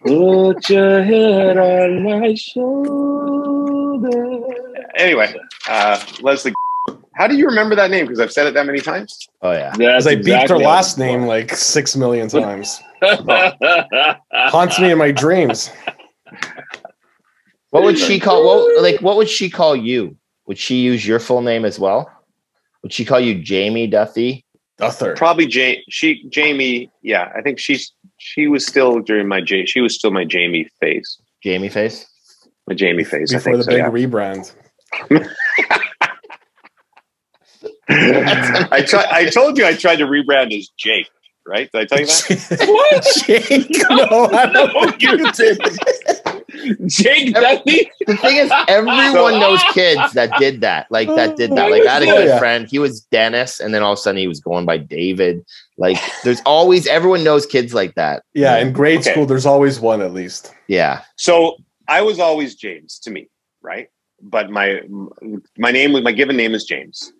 Put your head on my shoulder. Anyway, uh, Leslie, how do you remember that name? Because I've said it that many times. Oh yeah. That's Because I beeped her last name like six million times. Haunts me in my dreams. What would she call? What like? What would she call you? Would she use your full name as well? Would she call you Jamie Duthie? Duther. Probably Jane. She Jamie. Yeah, I think she's she was still during my J. She was still my Jamie phase. Jamie face? My Jamie phase. I Before think the so. big Yeah. rebrand. I tried. I told you I tried to rebrand as Jake. Right? Did I tell you that? what? Jake? No, I don't think you did. Jake Duthie. The thing is, everyone knows kids that did that. Like that did that. Like I had a good yeah. friend. He was Dennis, and then all of a sudden he was going by David. Like there's always everyone knows kids like that. Yeah, in grade Okay. school, there's always one at least. Yeah. So I was always James to me, right? But my my name was my given name is James,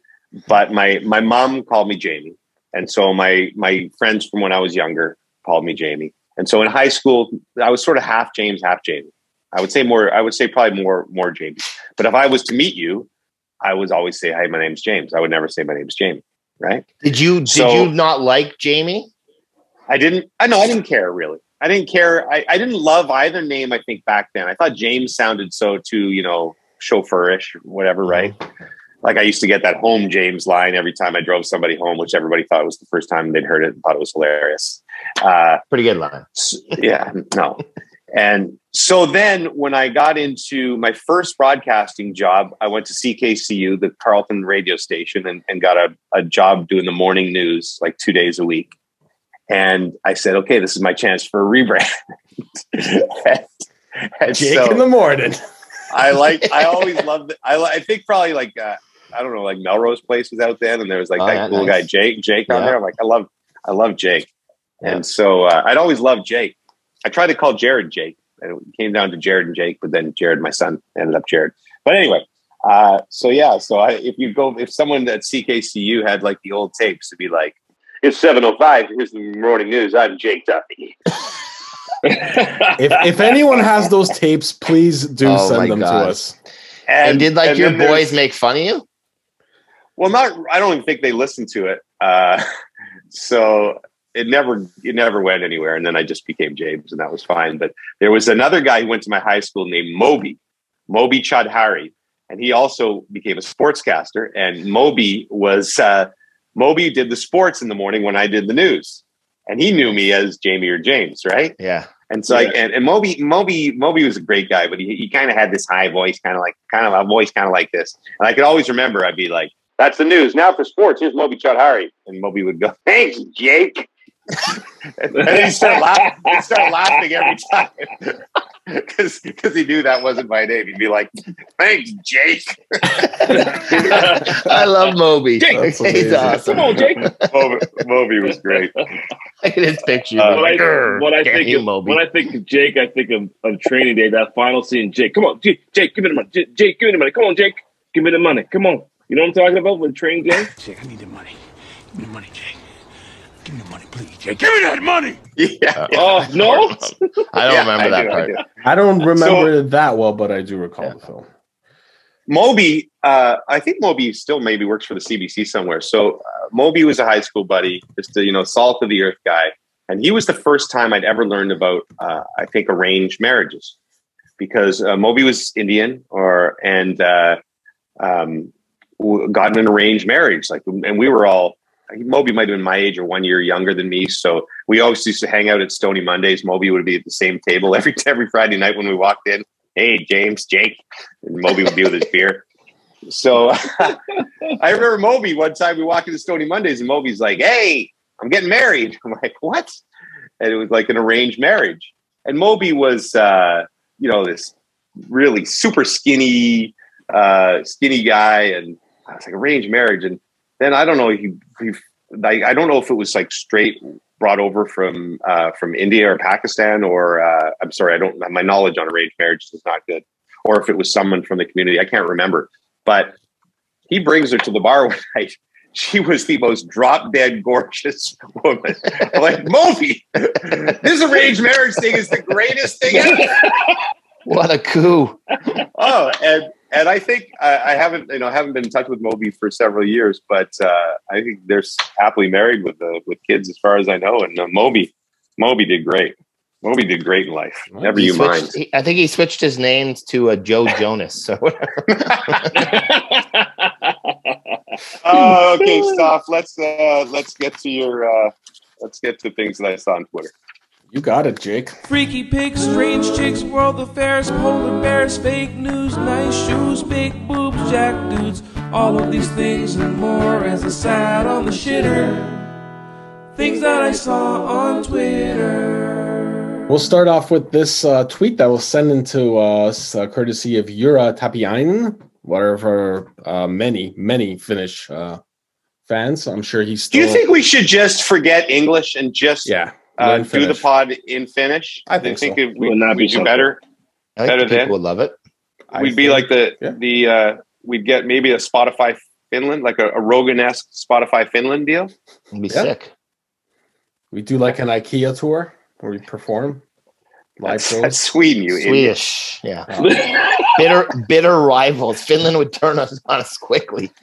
but my my mom called me Jamie, and so my my friends from when I was younger called me Jamie. And so in high school, I was sort of half James, half Jamie. I would say more. I would say probably more more Jamie. But if I was to meet you, I would always say, "Hi, my name's James." I would never say my name's Jamie, right? Did you did So- you not like Jamie? I didn't. I know. I didn't care really. I didn't care. I, I didn't love either name. I think back then, I thought James sounded so too, you know, chauffeurish, whatever, right? Like I used to get that home James line every time I drove somebody home, which everybody thought was the first time they'd heard it and thought it was hilarious. Uh, Pretty good line. yeah, no. And so then when I got into my first broadcasting job, I went to CKCU, the Carleton radio station, and, and got a, a job doing the morning news like two days a week. And I said, okay, this is my chance for a rebrand. and, and Jake so in the morning. I like, I always loved it. I, I think probably like, uh, I don't know, like Melrose Place was out then, and there was like Oh, that yeah, cool nice. guy Jake, Jake on there. I'm like, I love, I love Jake, Yeah. and so uh, I'd always loved Jake. I tried to call Jared Jake, and it came down to Jared and Jake, but then Jared, my son, ended up Jared. But anyway, uh, so yeah, so I, if you go, if someone at CKCU had like the old tapes, to be like, it's seven oh five. Here's the morning news. I'm Jake Duthie. If, if anyone has those tapes, please do Oh send them God. to us. And, did like and your boys make fun of you? Well, not. I don't even think they listened to it. Uh, so it never, it never went anywhere. And then I just became James, and that was fine. But there was another guy who went to my high school named Moby, Moby Chadhari, and he also became a sportscaster. And Moby was uh, Moby did the sports in the morning when I did the news, and he knew me as Jamie or James, right? Yeah. And so, Yeah. I, and, and Moby, Moby, Moby was a great guy, but he, he kind of had this high voice, kind of like, kind of a voice, kind of like this. And I could always remember, I'd be like, "That's the news now for sports." Here's Moby Chowdhury, and Moby would go, "Thanks, Jake." And then he'd start laughing. He'd start laughing every time because because he knew that wasn't my name. He'd be like, "Thanks, Jake." I love Moby. Jake. He's awesome. Come on, Jake. Moby, Moby was great. Look at his picture. Uh, When I, Grr, when I think you, of, Moby. when I think of Jake, I think of, of training day. That final scene, Jake. Come on, Jake. Jake, give me the money. Jake, Jake, give me the money. Come on, Jake. Give me the money. Come on. You know what I'm talking about with training day? Jake, I need the money. Give me the money, Jake. Give me the money, please, Jake. Give me that money. Yeah. Oh no! I don't Yeah, remember that do, I part. do. I don't remember it that well, but I do recall Yeah. the film. Moby, uh, I think Moby still maybe works for the CBC somewhere. So uh, Moby was a high school buddy, just a you know salt of the earth guy, and he was the first time I'd ever learned about uh, I think arranged marriages, because uh, Moby was Indian or and uh, um, got an arranged marriage, like, and we were all. Moby might have been my age or one year younger than me, so we always used to hang out at Stony Mondays. Moby would be at the same table every every Friday night when we walked in. Hey, James, Jake, and Moby would be with his beer. So I remember Moby one time we walked into Stony Mondays and Moby's like, Hey, I'm getting married. I'm like, What? And it was like an arranged marriage. And Moby was uh, you know, this really super skinny, uh, skinny guy, and I was like arranged marriage. And then I don't know, he, he like I don't know if it was like straight brought over from uh, from India or Pakistan or uh, I'm sorry, I don't my knowledge on arranged marriages is not good. Or if it was someone from the community, I can't remember. But he brings her to the bar one night. She was the most drop dead gorgeous woman. I'm like, Moby, this arranged marriage thing is the greatest thing ever. What a coup. Oh, and and I think I, I haven't you know haven't been in touch with Moby for several years, but uh, I think they're happily married with uh, with kids as far as I know. And uh, Moby, Moby did great. Moby did great in life. Never you switched- mind. he- I think he switched his name to a Joe Jonas. So Oh, okay, stop. Let's uh, let's get to your uh, let's get to things that I saw on Twitter. You got it, Jake. Freaky pigs, strange chicks, world affairs, polar bears, fake news, nice shoes, big boobs, jack dudes. All of these things and more as I sat on the shitter. Things that I saw on Twitter. We'll start off with this uh, tweet that was sent into us uh, courtesy of Yura Tapiainen, one of our uh, many, many Finnish uh, fans. I'm sure he's Do you think we should just forget English and just Yeah. Uh, do the pod in Finnish? I think so. if we Would not be do better. I think Better the people than- would love it. I We'd be think- like the yeah. the uh, we'd get maybe a Spotify Finland, like a, a Rogan esque Spotify Finland deal. It'd be Yeah. sick. We do like an IKEA tour where we perform live That's, shows. that's Sweden, you idiot. Swedish. Yeah. bitter bitter rivals. Finland would turn us on us quickly.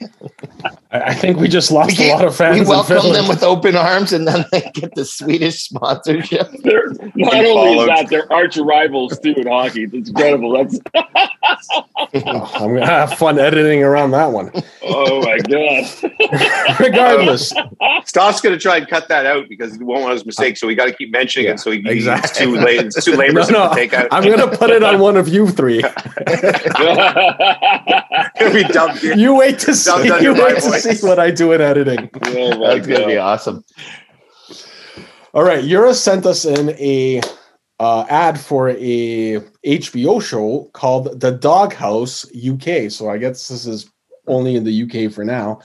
I, I think we just lost We a lot of fans. we in welcome Finland. them with open arms and then they get the Swedish sponsorship. They're, not And only followed. is that, they're arch rivals too in hockey. It's incredible. That's Oh, I'm gonna have fun editing around that one. oh my god. Regardless, Stoff's going to try and cut that out because he won't want his mistake. So we got to keep mentioning Yeah, it. So he, exactly. it's too late. It's too late no, no, to take out. I'm gonna put it on one of you three. It'll be dubbed in. You wait to see. Done You in wait to voice. See what I do in editing. oh my That's gonna be awesome. All right, Yura sent us in a uh, ad for a HBO show called The Doghouse UK. So I guess this is only in the UK for now,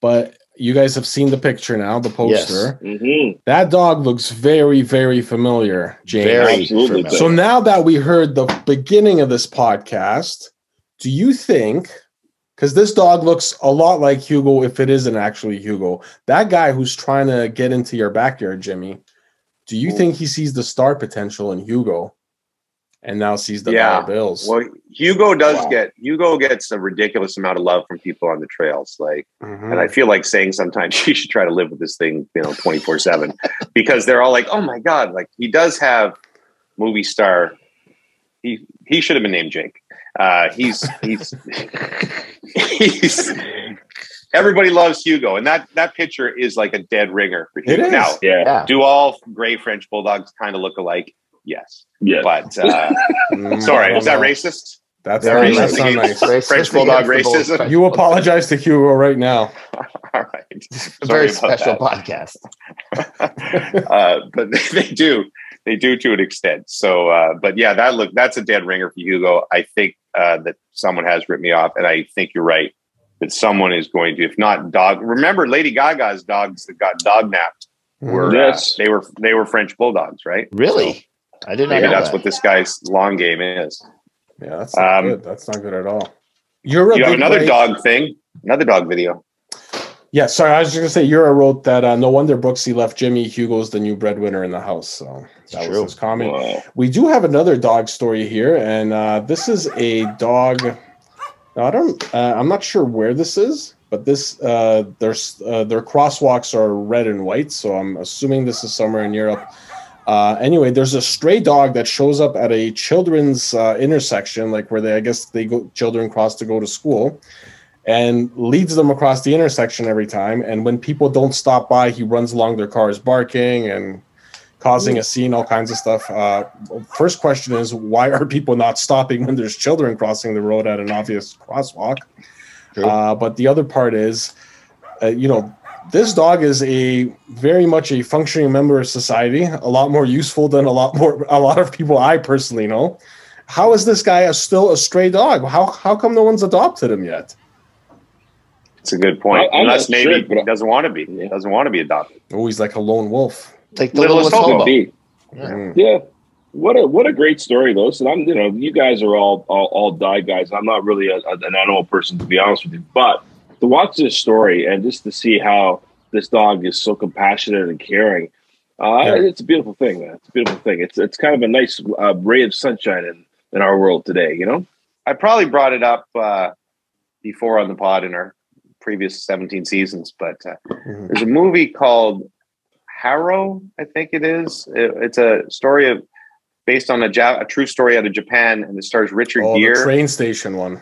but you guys have seen the picture now, the poster. Mhm. That dog looks very, very familiar, James. Very Absolutely. familiar. So now that we heard the beginning of this podcast, do you think? Because this dog looks a lot like Hugo, if it isn't actually Hugo, that guy who's trying to get into your backyard, Jimmy. Do you think he sees the star potential in Hugo, and now sees the Yeah. bills? Well, Hugo does Wow. get Hugo gets a ridiculous amount of love from people on the trails. Like, Mhm. and I feel like saying sometimes you should try to live with this thing, you know, twenty four seven, because they're all like, "Oh my god!" Like he does have movie star. He he should have been named Jake. Uh, he's he's he's everybody loves Hugo, and that that picture is like a dead ringer for Hugo. is. Now, Yeah. Yeah. do all gray French bulldogs kind of look alike? Yes, Yeah. but uh, Mm, sorry, don't was that racist? That's, Very racist that's not against- nice. Racist French bulldog racism. French You apologize to Hugo right now. All right, A very special that. podcast. uh, but they, they do they do to an extent so uh, but yeah that look that's a dead ringer for hugo i think uh, that someone has ripped me off and i think you're right that someone is going to if not dog remember lady gaga's dogs that got dog napped were uh, they were they were french bulldogs right Really? I didn't. maybe know that's that. what this guy's long game is Yeah, that's not Um, good. That's not good at all. You're a you have another Ray- dog thing another dog video Yeah, sorry, I was just gonna say Yura wrote that uh, no wonder Brooksy left Jimmy. Hugo's the new breadwinner in the house. So that was true. his comment. Wow. We do have another dog story here, and uh, this is a dog. I don't. Uh, I'm not sure where this is, but this uh, there's uh, their crosswalks are red and white, so I'm assuming this is somewhere in Europe. Uh, anyway, there's a stray dog that shows up at a children's uh, intersection, like where they, I guess, they go children cross to go to school, and leads them across the intersection every time. And when people don't stop by, he runs along their cars, barking and causing a scene, all kinds of stuff. Uh, first question is, why are people not stopping when there's children crossing the road at an obvious crosswalk? Uh, but the other part is, uh, you know, this dog is a very much a functioning member of society, a lot more useful than a lot more a lot of people I personally know. How is this guy a, still a stray dog? How how come no one's adopted him yet? It's a good point I- unless maybe sure, he doesn't want to be Yeah. doesn't want to be adopted Oh, he's like a lone wolf. Like the Littlest littlest hobo. hobo. Be. Yeah. Mm. Yeah. What a what a great story though. So I'm you know you guys are all all, all dog guys. I'm not really a, an animal person to be honest with you, but to watch this story and just to see how this dog is so compassionate and caring, uh, Yeah. it's a beautiful thing. Man. It's a beautiful thing. It's it's kind of a nice uh, ray of sunshine in in our world today. You know. I probably brought it up uh, before on the pod in our previous 17 seasons, but uh, Mhm. there's a movie called Harrow, I think it is. It- it's a story of based on a, ja- a true story out of Japan, and it stars Richard Oh, the Gere. train station one.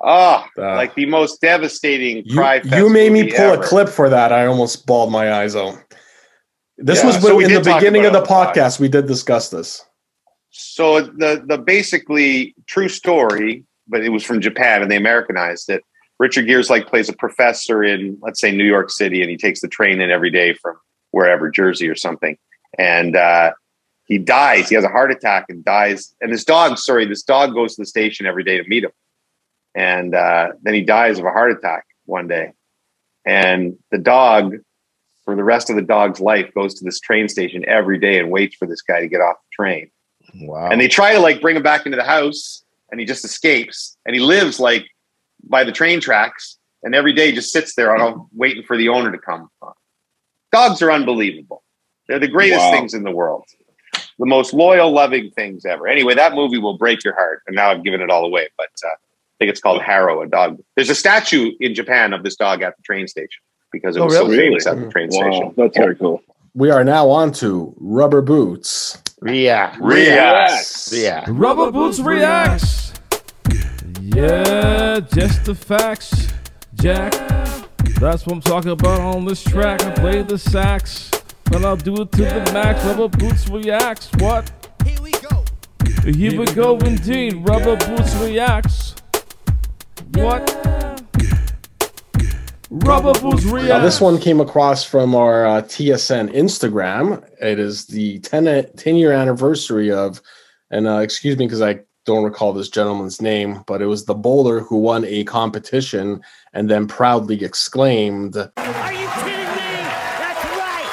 oh, Uh, like the most devastating You, cry. you fest made me pull ever. a clip for that. I almost bawled my eyes out. This Yeah, was so in the beginning of the about it on the pod. podcast. We did discuss this. So the the basically true story, but it was from Japan and they Americanized it. Richard Gere's like plays a professor in let's say New York City, and he takes the train in every day from wherever Jersey or something, and uh, he dies. He has a heart attack and dies. And this dog, sorry, this dog goes to the station every day to meet him, and uh, then he dies of a heart attack one day, and the dog. For the rest of the dog's life, goes to this train station every day and waits for this guy to get off the train Wow. and they try to like bring him back into the house and he just escapes and he lives like by the train tracks and every day just sits there on waiting for the owner to come dogs are unbelievable they're the greatest Wow. things in the world the most loyal loving things ever anyway that movie will break your heart and now i've given it all away but uh, i think it's called harrow a dog there's a statue in japan of this dog at the train station because it Oh, was so really? famous at the train Wow, station that's very cool. We are now on to rubber boots. yeah. Yes. Yeah. Rubber Boots reacts. Yeah, just the facts, Jack. That's what I'm talking about on this track. I play the sax, and I'll do it to the max. Rubber Boots reacts. What? Here we go. Here we go, indeed. Rubber Boots reacts. What? Rubber Boots reacts. Now, this one came across from our uh, TSN Instagram. It is the 10, 10 year anniversary of, and uh, excuse me because I don't recall this gentleman's name, but it was the bowler who won a competition and then proudly exclaimed, Are you kidding me? That's right.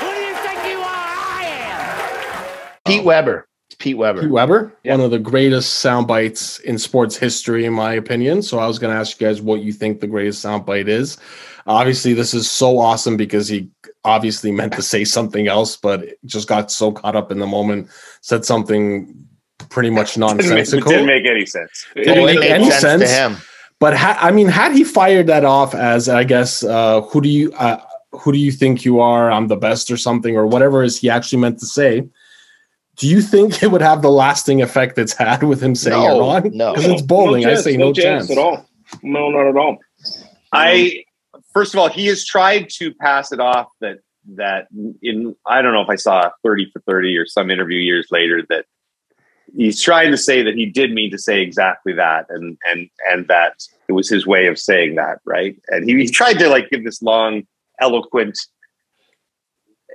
Who do you think you are? I am. Pete um, Weber. It's Pete Weber. Pete Weber, Yeah. one of the greatest sound bites in sports history, in my opinion. So I was going to ask you guys what you think the greatest sound bite is. Obviously, this is so awesome because he obviously meant to say something else, but just got so caught up in the moment, said something pretty much Didn't make, it nonsensical. didn't make any sense Didn't Oh, it make made any sense, sense. to him. But ha- I mean, had he fired that off as, I guess, uh, who do you uh, who do you think you are? I'm the best, or something, or whatever is he actually meant to say. do you think it would have the lasting effect it's had with him saying No, it wrong? no. because it's bowling. No I chance, say no, chance. at all. No, not at all. I first of all, he has tried to pass it off that that in I don't know if I saw thirty for thirty or some interview years later that he's trying to say that he did mean to say exactly that and and and that it was his way of saying that right and he, he tried to like give this long eloquent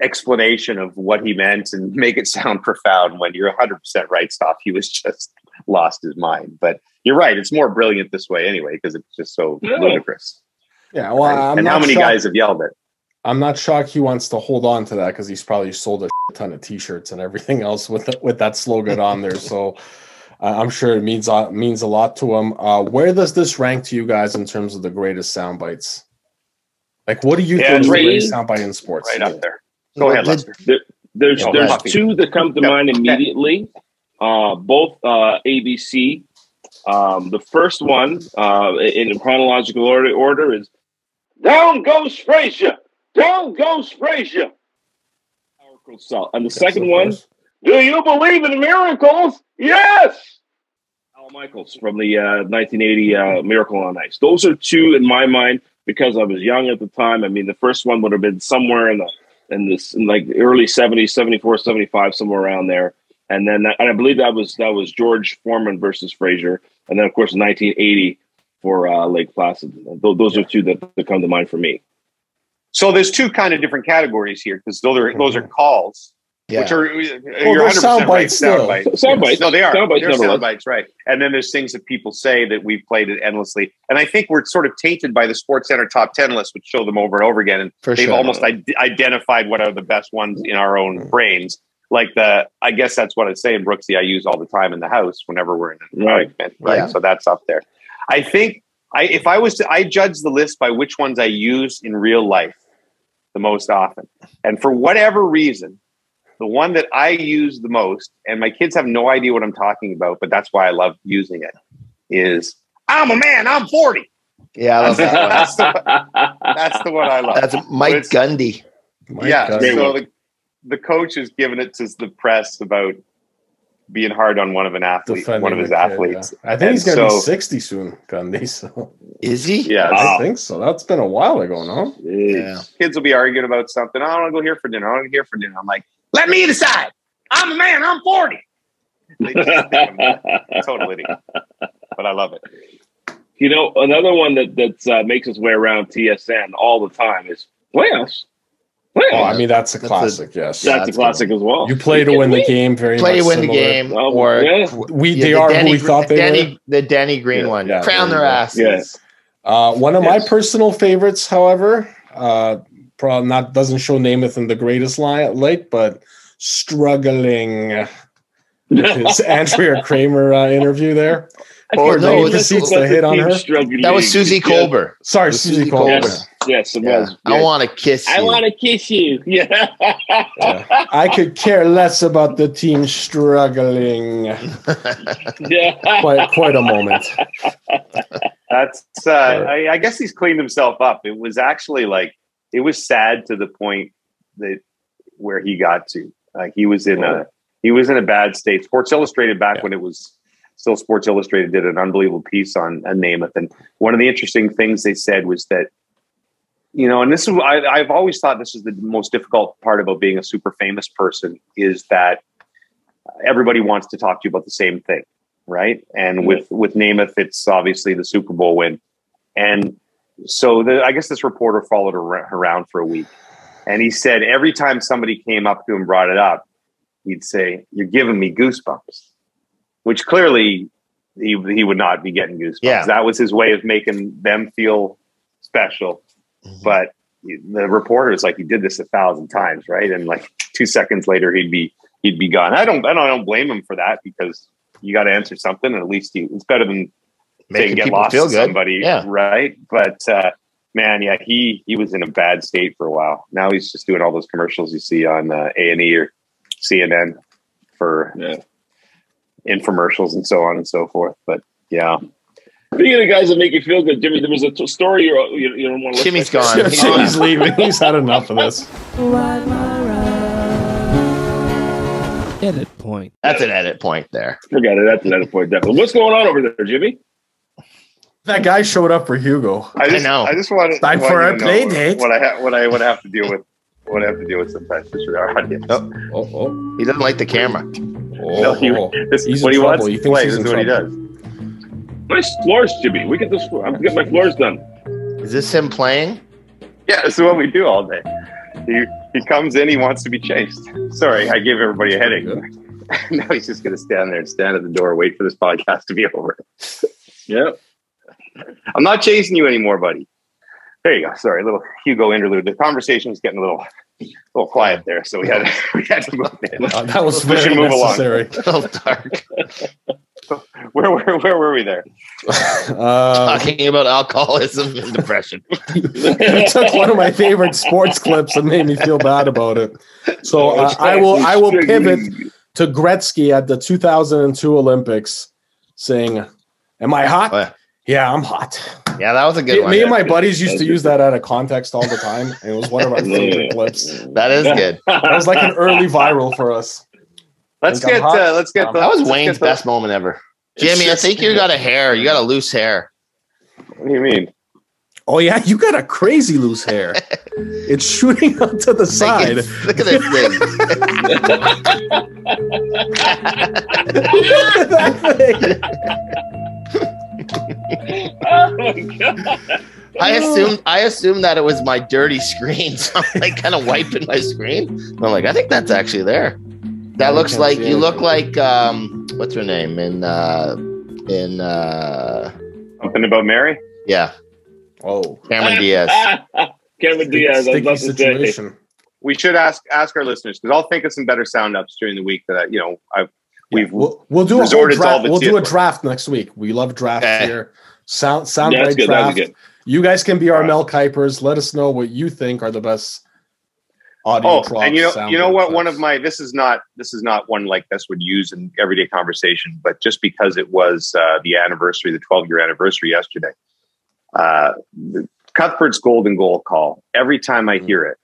explanation of what he meant and make it sound profound when you're 100% right stuff he was just lost his mind but you're right it's more brilliant this way anyway because it's just so Yeah. ludicrous Yeah, well, right? I'm and not how many shocked- guys have yelled it I'm not shocked he wants to hold on to that because he's probably sold a ton of T-shirts and everything else with with that slogan on there. So uh, I'm sure it means a, means a lot to him. Uh, where does this rank to you guys in terms of the greatest sound bites? Like, what do you Yeah, think is the greatest sound bite in sports? right up there go ahead Lester. There, there's there's Puffy. two that come to Yep. mind immediately. Uh, both uh, ABC. Um, the first one uh, in chronological order, order is "Down Goes Frazier, Down Goes Frazier." Powerful cell. And the Yes, second of one, "Do you believe in miracles?" Yes. Al Michaels from the uh, 1980 uh, Miracle on Ice. Those are two in my mind because I was young at the time. I mean, the first one would have been somewhere in the in this in like early 70s, 74, 75, somewhere around there. And then that, and I believe that was that was George Foreman versus Frazier. And then of course 1980 for uh, Lake Placid. Those, those are two that, that come to mind for me. So there's two kind of different categories here because those are those are calls, Yeah. which are Well, you're 100 sound percent right. bites still. Sound bites. Sound bites. No, they are. Sound bites, They're nevertheless. sound bites, right? And then there's things that people say that we've played it endlessly, and I think we're sort of tainted by the Sports Center top ten list, which show them over and over again, and For they've sure. almost id- identified what are the best ones in our own Mhm. brains. Like the, I guess that's what I say in Brooksy. I use all the time in the house whenever we're in an Right. argument, right? Yeah. So that's up there. I think I, if I was to, I judge the list by which ones I use in real life the most often, and for whatever reason, the one that I use the most, and my kids have no idea what I'm talking about, but that's why I love using it, is I'm a man, I'm 40. Yeah, I love that one. That's the, that's the one I love. That's Mike Gundy. My yeah. God. Great So the, the coach is giving it to the press about being hard on one of an athlete, Defending one of his kid, athletes. yeah. I think he's And going to so- be 60 soon, Gundy. So Is he? Yeah. Wow. I think so. That's been a while ago, no? Yeah. Kids will be arguing about something. I want to go here for dinner. I want to go here for dinner. I'm like, let me decide. I'm a man. I'm 40. They just think I'm a total idiot. But I love it. You know, another one that that uh, makes its way around TSN all the time is playoffs. Playoffs. Oh, I mean, that's a That's a- classic, yes. Yeah, that's a that's classic as well. You play to win the game, very Play to much win the game, or yeah. We, Yeah, they the are Danny who we thought the they Danny, were. the Danny Green Yeah, one. yeah, Crown their you go. asses. Uh, one of my personal favorites, however, uh, probably not doesn't show Namath in the greatest li- light, but struggling with his Andrea Kremer uh, interview there. Or no, he it was- proceeds to hit on her. That was Suzy Kolber. Sorry, Susie Suzy Kolber. Kolber. Yes, yes, it Yeah. was. I want to kiss you. I want to kiss you. Yeah. Yeah. I could care less about the team struggling. yeah. Quite, quite a moment. That's uh, I, I guess he's cleaned himself up. It was actually like it was sad to the point that where he got to. Like he was in a he was in a bad state. Sports Illustrated back Yeah. when it was still Sports Illustrated did an unbelievable piece on, on Namath, and one of the interesting things they said was that you know, and this is I, I've always thought this is the most difficult part about being a super famous person is that everybody wants to talk to you about the same thing, right? And with with Namath, it's obviously the Super Bowl win, and so the, I guess this reporter followed her around for a week, and he said every time somebody came up to him and brought it up, he'd say, "You're giving me goosebumps," which clearly he he would not be getting goosebumps. Yeah. That was his way of making them feel special. Mhm. But the reporter is like, he did this a thousand times, right? And like two seconds later, he'd be he'd be gone. I don't I don't, I don't blame him for that because you got to answer something, and at least he, it's better than saying Making get people lost feel to good. somebody, Yeah. right? But uh, man, yeah, he he was in a bad state for a while. Now he's just doing all those commercials you see on uh, A and E or CNN for Yeah. Infomercials and so on and so forth. But yeah, Speaking of guys that make you feel good, Jimmy, there was a t- story you, you, you don't want to Jimmy's listen gone. to. He's leaving. He's had enough of this. edit point. That's an edit point there. Forget it. That's an edit point. Definitely. What's going on over there, Jimmy? That guy showed up for Hugo. I just, I know. I just want Time for a play date. What I ha- what I would have to deal with. What I have to deal with sometimes just for our audience. Oh, Oh, oh, he doesn't like the camera. Oh, No, he-. This He's is in what he trouble. wants He to play. This is in what he does. Nice floors, Jimmy. We get this. I'm gonna get my floors done. Is this him playing? Yeah, this is what we do all day. He he comes in, he wants to be chased. Sorry, I gave everybody a headache. now he's just gonna stand there and stand at the door, wait for this podcast to be over. Yeah. I'm not chasing you anymore, buddy. There you go. Sorry, a little Hugo interlude. The conversation was getting a little, little quiet there, so we had we had to move in. Uh, that was We should very move along. necessary. A little dark. Where where where were we there? Uh, Talking about alcoholism and depression. you took one of my favorite sports clips and made me feel bad about it. So uh, I will I will pivot to Gretzky at the 2002 Olympics, saying, "Am I hot? Oh, yeah. Yeah, I'm hot." Yeah, that was a good Me, one. me and my buddies used to use that out of context all the time, and it was one of our favorite clips. That is good. That was like an early viral for us. Let's get uh, let's get Um, the, That was Wayne's get the- best moment ever. Jimmy, I think you got a hair. You got a loose hair. What do you mean? Oh yeah, you got a crazy loose hair. It's shooting up to the side. Look at this thing. oh my god. I assumed I assumed that it was my dirty screen, so I'm like kind of wiping my screen. I'm like, I think that's actually there. That looks like you look like um, what's her name in uh, in uh, Something about Mary? yeah, Oh, Cameron Diaz. Cameron Diaz. I was sticky about say. situation. We should ask ask our listeners because I'll think of some better sound ups during the week that I, you know I've we've We'll, we'll do a whole resorted to all draft. We'll do a tier. draft next week. We love drafts Eh. here. Sound sound Yeah, that's bite good. Draft. good. You guys can be our Alright. Mel Kipers. Let us know what you think are the best audio Oh, drops, and you know, you know bite what? One of my this is not this is not one like this would use in everyday conversation, but just because it was uh, the anniversary, the 12 year anniversary yesterday, uh, the Cuthbert's golden goal call. Every time I hear it,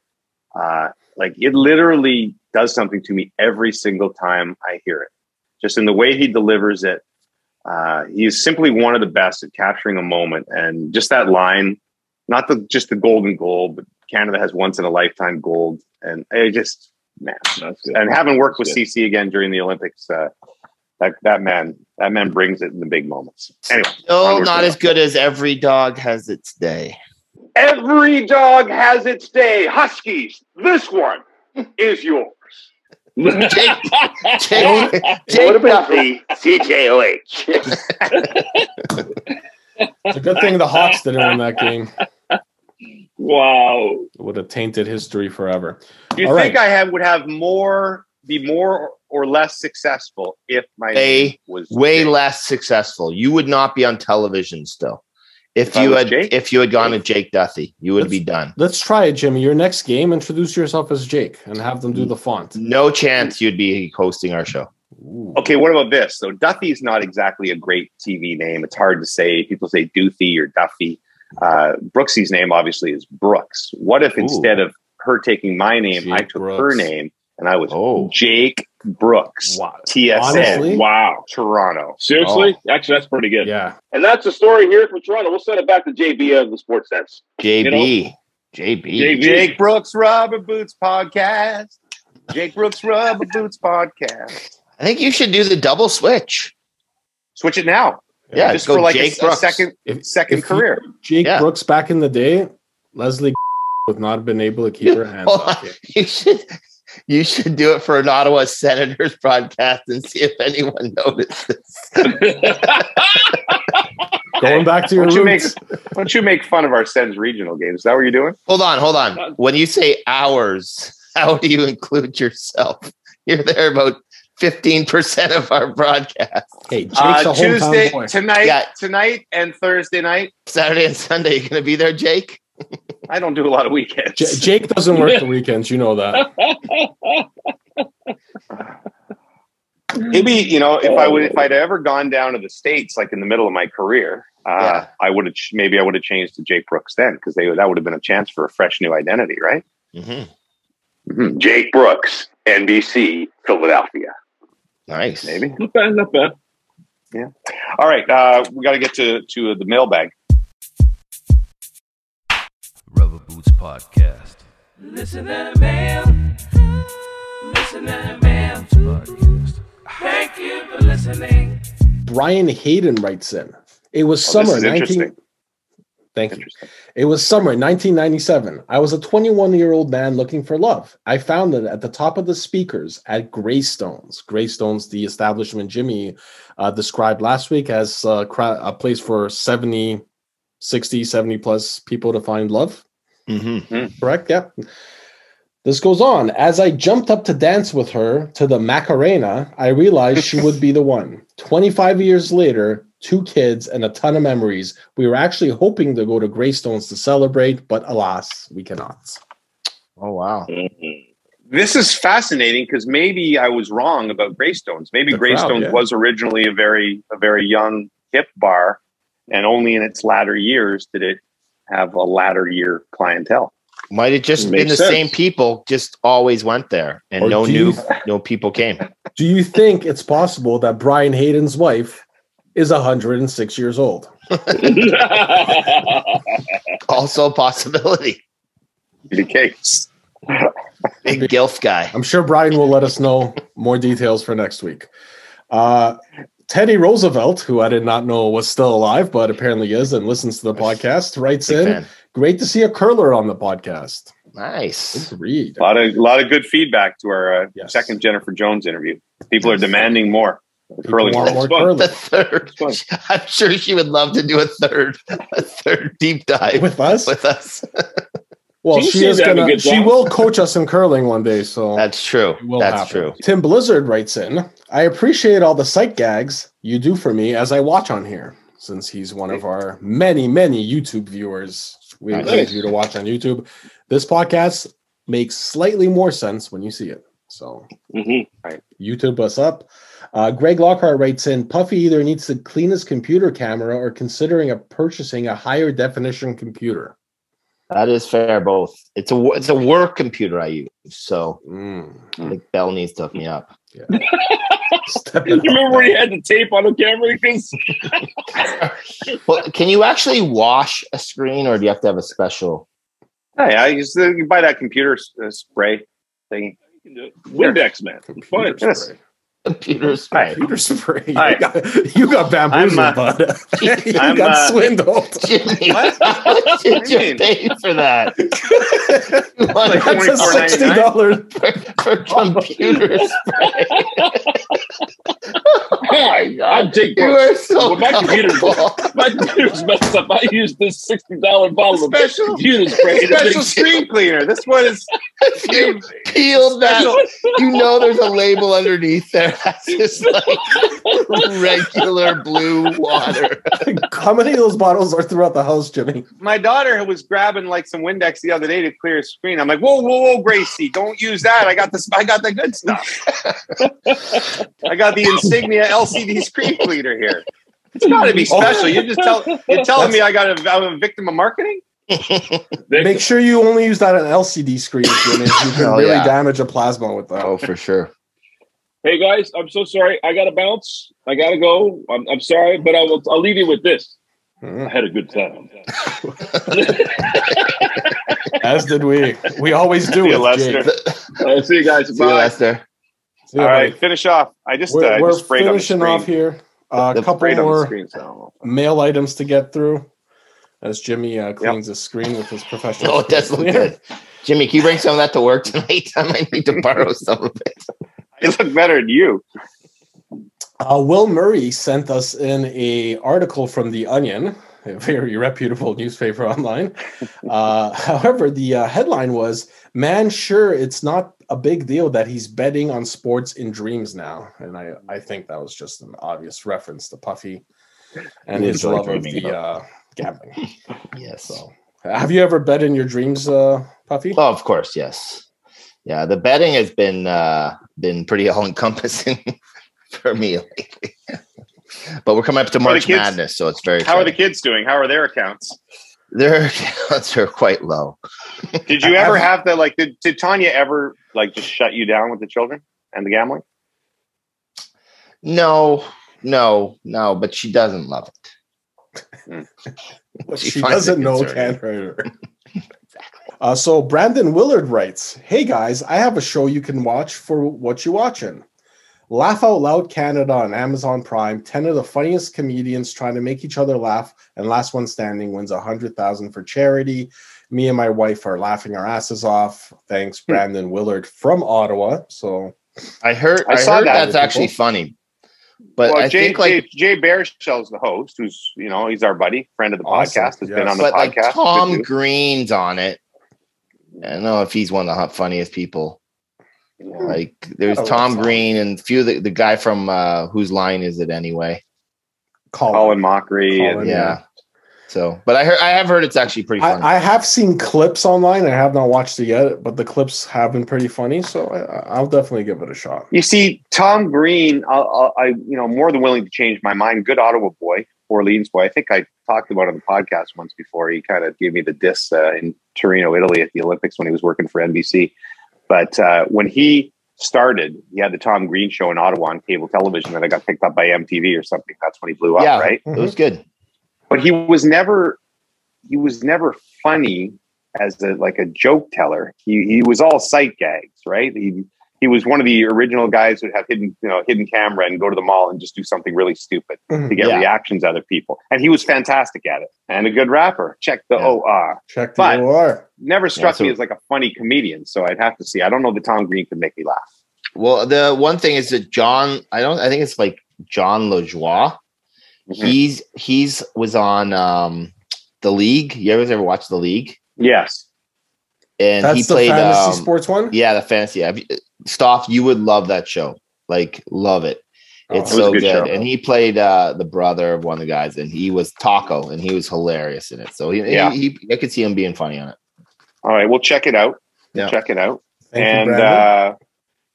uh, like it literally does something to me every single time I hear it. Just in the way he delivers it, uh, is simply one of the best at capturing a moment, and just that line, not the just the golden goal, but Canada has once in a lifetime gold, and it just man. That's good. And having worked with That's CC again during the Olympics, uh, that that man that man brings it in the big moments. Anyway, No, onward not as good as every dog has its day. Every dog has its day. Huskies, this one is yours. Jake, Jake, What Jake, about the CJOH? It's a good thing the Hawks didn't win that game. wow. It would have tainted history forever. Do you All think right. I have would have more be more or less successful if my Way- name was way Jake? less successful. You would not be on television still. If, If you had Jake? if you had gone to Jake Duthie, you would Let's- be done. Let's try it, Jimmy. Your next game, introduce yourself as Jake and have them do the font. No chance you'd be hosting our show. Ooh. Okay, what about this? So Duffy's not exactly a great TV name. It's hard to say. People say Doothy or Duffy. Uh, Brooksy's name obviously is Brooks. What if Ooh. instead of her taking my name, I Jake took her name and I was Oh. Jake Brooks, Wow. TSN, Honestly? Wow. Toronto. Seriously? Oh. Actually, that's pretty good. Yeah. and that's the story here from Toronto. We'll send it back to JB of the Sports Sense. JB. JB. JB. Jake Brooks Rubber Boots Podcast. Jake Brooks Rubber Boots Podcast. I think you should do the double switch. Switch it now. Yeah, just go for like a, Jake a Brooks. second If, second if you- career. Jake Yeah. Brooks back in the day, Leslie would not have been able to keep her hands Hold off you. You should you should do it for an Ottawa Senators broadcast and see if anyone notices. Going back to your Why don't, you make, why don't you make fun of our Sens regional games? Is that what you're doing? hold on, hold on. When you say hours, how do you include yourself? You're there about 15% of our broadcast. Hey, Jake's Uh, a Tuesday, tonight, Yeah. tonight, and Thursday night. Saturday and Sunday, you gonna be there, Jake? I don't do a lot of weekends. J- Jake doesn't work the weekends. You know that. Maybe you know if I would if I'd ever gone down to the states like in the middle of my career, uh, Yeah. I would have maybe I would have changed to Jake Brooks then because they that would have been a chance for a fresh new identity, right? hmm Mhm. Jake Brooks, NBC, Philadelphia. Nice. maybe. Not bad, not bad. All right, uh, we got to get to to the mailbag. Podcast. Listen to the mail. Listen to mail. Podcast. Thank you for listening. Brian Hayden writes in. It was Oh, this summer is 19 interesting. Thank you. It was summer 1997. I was a 21 year old man looking for love. I found it at the top of the speakers at Greystones. Greystones, the establishment Jimmy uh, described last week as uh, cra- a place for 70, 60, 70 plus people to find love. Hmm Correct? Yeah. This goes on. As I jumped up to dance with her to the Macarena, I realized she would be the one. 25 years later, two kids and a ton of memories. We were actually hoping to go to Greystones to celebrate, but alas, we cannot. Oh wow. Mhm. This is fascinating because maybe I was wrong about Greystones. Maybe The crowd, Greystones yeah. was originally a very a very young hip bar, and only in its latter years did it have a latter year clientele. Might have just Makes been the sense. same people, just always went there, and Or no new you- no people came. Do you think it's possible that Brian Hayden's wife is 106 years old? Also a possibility. The case. Big gilf guy. I'm sure Brian will let us know more details for next week. Uh, Teddy Roosevelt, who I did not know was still alive, but apparently is and listens to the podcast, writes Big in. fan. Great to see a curler on the podcast. Nice. Good read. A lot of a lot of good feedback to our uh, Yes. second Jennifer Jones interview. People are demanding more. People Curling want more curling The third. I'm sure she would love to do a third, a third deep dive with us. with us. Well, She she seemed is to a gonna. good She will coach us in curling one day. So That's true. That's happen. true. Tim Blizzard writes in. I appreciate all the sight gags you do for me as I watch on here. Since he's one of our many, many YouTube viewers, we Nice. encourage you to watch on YouTube. This podcast makes slightly more sense when you see it. So Mhm. YouTube us up. Uh, Greg Lockhart writes in Puffy either needs to clean his computer camera or considering a purchasing a higher definition computer. That is fair. Both. It's a it's a work computer I use, so Mm, I think Bell needs to hook me up. step You up. remember when he had the tape on the camera? Because Well, can you actually wash a screen, or do you have to have a special? Hey, I used to you buy that computer uh, spray thing. Windex, man. Computer Fine. Yes. spray. Computer spray? Computer spray. You Hi. got, you got bamboozled, I'm, uh, bud. you I'm, got uh, swindled. Jimmy, What? What did you you pay for that? Like That's a sixty dollar. for, for computer spray? oh my god! I'd take You both. are so Well, my computer's- gullible. My computer's messed up. I used this sixty dollar bottle of Special- computer spray. to Special fix screen cleaner. This one is If you peeled that, you know there's a label underneath there. That's just like regular blue water. How many of those bottles are throughout the house, Jimmy? my daughter was grabbing like some Windex the other day to clear a screen. I'm like, whoa, whoa, whoa, Gracie, don't use that. I got this. I got the good stuff. I got the Insignia LCD screen cleaner here. It's got to be special. You just tell you're telling me I got a, I'm a victim of marketing. Make sure you only use that on LCD screens, Jimmy. You can Oh, really yeah. damage a plasma with that. Oh, for sure. Hey guys, I'm so sorry. I gotta bounce. I gotta go. I'm, I'm sorry, but I will. I'll leave you with this. I Mhm. had a good time. As did we. We always do See you, with Lester. Jake. I'll see you guys. See you, Bye. Lester. See you, All finish off. I just We're, uh, we're just sprayed on the finishing screen. off here. Uh, A The couple Sprayed on the more screen. So. mail items to get through as Jimmy uh, cleans his screen with his professional. Oh, it does look good. Jimmy, can you bring some of that to work tonight? I might need to borrow some of it. I look better than you. Uh, Will Murray sent us in a article from the Onion, a very reputable newspaper online. Uh, however, the uh, headline was "Man, sure, it's not a big deal that he's betting on sports in dreams now," and I I think that was just an obvious reference to Puffy and his love of the uh, gambling. Yes. So, have you ever bet in your dreams, uh, Puffy? Oh, of course, yes. Yeah, the betting has been uh been pretty all encompassing for me lately. but we're coming up to the March kids- Madness, so it's very How are the kids doing? How are their accounts? their accounts are quite low. Did you ever I've- have the like? Did, did Tanya ever like just shut you down with the children and the gambling? No, no, no, but she doesn't love it. What She she, doesn't know concerning. can't hurt her. Uh, so Brandon Willard writes, "Hey guys, I have a show you can watch for what you're watching. Laugh Out Loud Canada on Amazon Prime. Ten of the funniest comedians trying to make each other laugh, and last one standing wins a hundred thousand for charity. Me and my wife are laughing our asses off. Thanks, Hmm. Brandon Willard from Ottawa. So I heard. I I, saw heard that that's actually people. funny. But well, I Jay, think like, Jay, Jay Baruchel's the host, who's you know he's our buddy, friend of the Awesome, podcast, has been on the but podcast. like Tom Green's on it. I don't know if he's one of the funniest people. Like there's I Tom Tom. Green and a few of the, the guy from uh whose line is it anyway? Colin. Colin Mochrie. Colin, and, Yeah. So, but I heard I have heard it's actually pretty funny. I, I have seen clips online. I have not watched it yet, but the clips have been pretty funny. So I, I'll definitely give it a shot. You see, Tom Green, I'll, I'll, I you know more than willing to change my mind. Good Ottawa boy, Orleans boy. I think I talked about on the podcast once before. He kind of gave me the diss uh, in Torino, Italy, at the Olympics when he was working for NBC. But uh, when he started, he had the Tom Green show in Ottawa on cable television that I got picked up by MTV or something. That's when he blew up, yeah, right? it was good. But he was never he was never funny as a like a joke teller. He he was all sight gags, right? He he was one of the original guys who'd have hidden you know hidden camera and go to the mall and just do something really stupid Mhm. to get Yeah. reactions out of people. And he was fantastic at it and a good rapper. Check the Yeah. OR. Check the But- OR. Never struck so- me as like a funny comedian, so I'd have to see. I don't know that Tom Green could make me laugh. Well, the one thing is that John, I don't, I think it's like Jon Lajoie. Mhm. He's he's was on um the league. You ever ever watch the league? Yes. And That's he the played fantasy um, sports one. Yeah, the fantasy. Have you- Stoff, you would love that show. Like, love it. Oh, It's it so good good. show. And he played uh, the brother of one of the guys, and he was Taco, and he was hilarious in it. So he, Yeah. he, he I could see him being funny on it. All right, we'll check it out. Yeah. Check it out. Thank and Brandon. uh,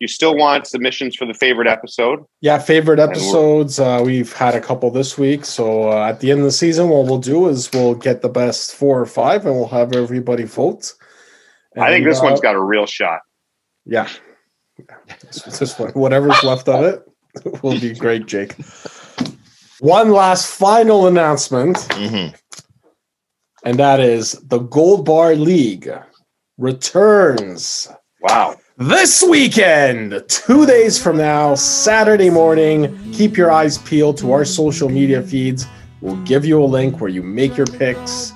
you still want submissions for the favorite episode? Yeah, favorite episodes. Uh, we've had a couple this week. So uh, at the end of the season, what we'll do is we'll get the best four or five, and we'll have everybody vote. I think this uh, one's got a real shot. Yeah, this, this one, whatever's left of it, will be great, Jake. One last final announcement, Mhm. and that is the Gold Bar League returns Wow. this weekend, two days from now, Saturday morning. Keep your eyes peeled to our social media feeds. We'll give you a link where you make your picks,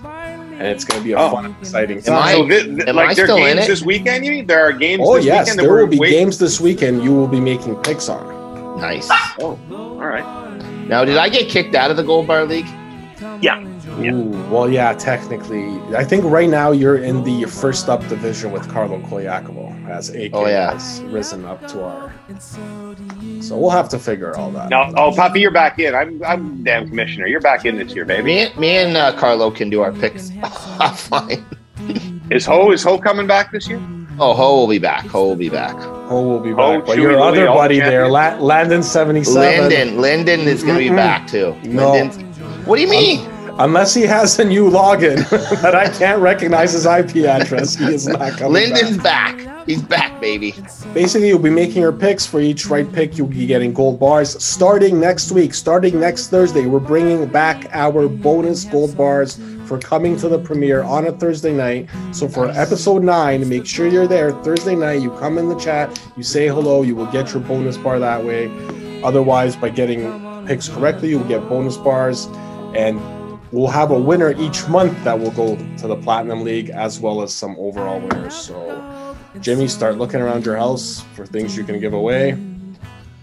and it's going to be a Oh. fun, exciting Am time. I- so thi- thi- am like I there are still in games it? this weekend. You mean there are games? oh this yes, weekend there will be waiting- games this weekend. You will be making picks on. Nice. Oh, all right. Now, did I get kicked out of the Gold Bar League? Yeah. Yeah. Ooh, well, yeah, technically, I think right now you're in the first up division with Carlo Koyakovo as AK Oh, yeah. has risen up to our. So we'll have to figure all that. No, oh, Poppy, you're back in. I'm, I'm damn commissioner. You're back in this year, baby. Me, and- me and uh, Carlo can do our picks offline. Is Ho is Ho coming back this year? Oh, Ho will be back. Ho will be back. Ho will be Ho, back, but your other buddy there, champions. La- Landon seventy seven. Lyndon, Lyndon is going to be back too. No. Lyndon's- what do you mean? Unless he has a new login that I can't recognize his IP address, he is not coming Lyndon's back. back. He's back, baby. Basically, you'll be making your picks for each right pick. You'll be getting gold bars starting next week. Starting next Thursday, we're bringing back our bonus gold bars for coming to the premiere on a Thursday night. So for episode nine, make sure you're there Thursday night. You come in the chat, you say hello, you will get your bonus bar that way. Otherwise, by getting picks correctly, you'll get bonus bars, and we'll have a winner each month that will go to the Platinum League as well as some overall winners. So, Jimmy, start looking around your house for things you can give away.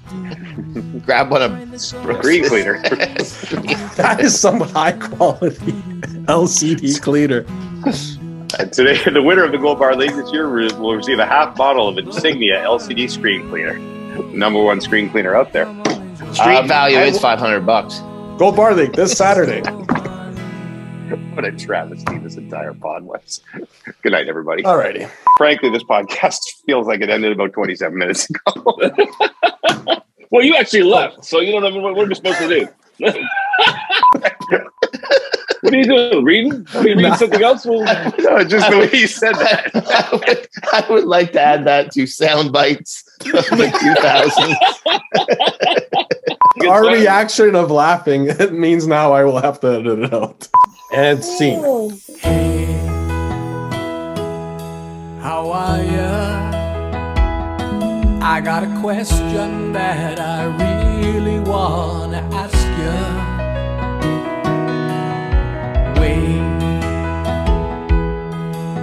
Grab one of Green cleaner. That is some high quality LCD cleaner. And today, the winner of the Gold Bar League this year will receive a half bottle of Insignia LCD screen cleaner. Number one screen cleaner out there. Street Um, value I is five hundred bucks. Gold Bar League this Saturday. What a travesty this entire pod was. Good night, everybody. Alrighty. Frankly, this podcast feels like it ended about 27 minutes ago. Well, you actually left, so you don't know what we're supposed to do. what are you doing? Reading? Are you reading something else? Well, no, just the way you said that. I would, I would like to add that to sound bites of the 2000s. Our reaction of laughing it means now I will have to edit it out. And scene. How are ya? I got a question that I really wanna ask ya. Wait,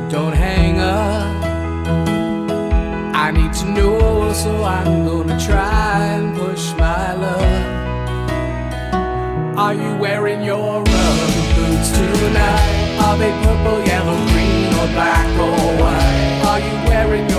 don't hang up. I need to know, so I'm gonna try and push my luck. Are you wearing your tonight? Are they purple, yellow, green, or black or white? Are you wearing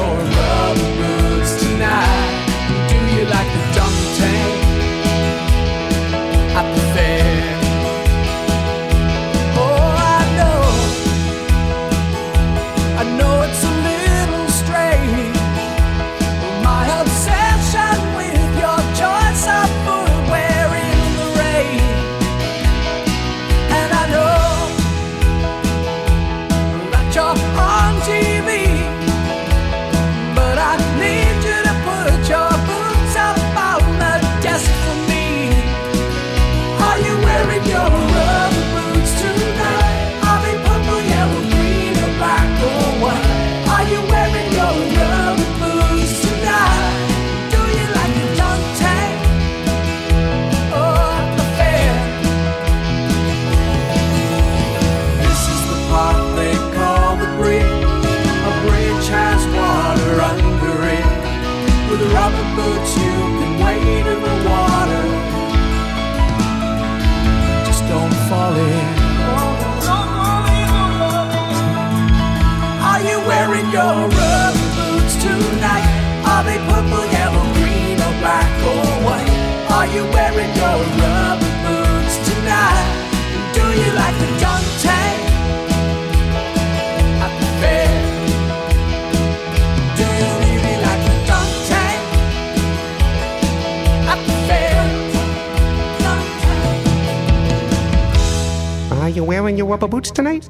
you wearing your rubber boots tonight? Do you like the dunk tank at the? Do you really like the fair? Dunk tank. Are you wearing your rubber boots tonight?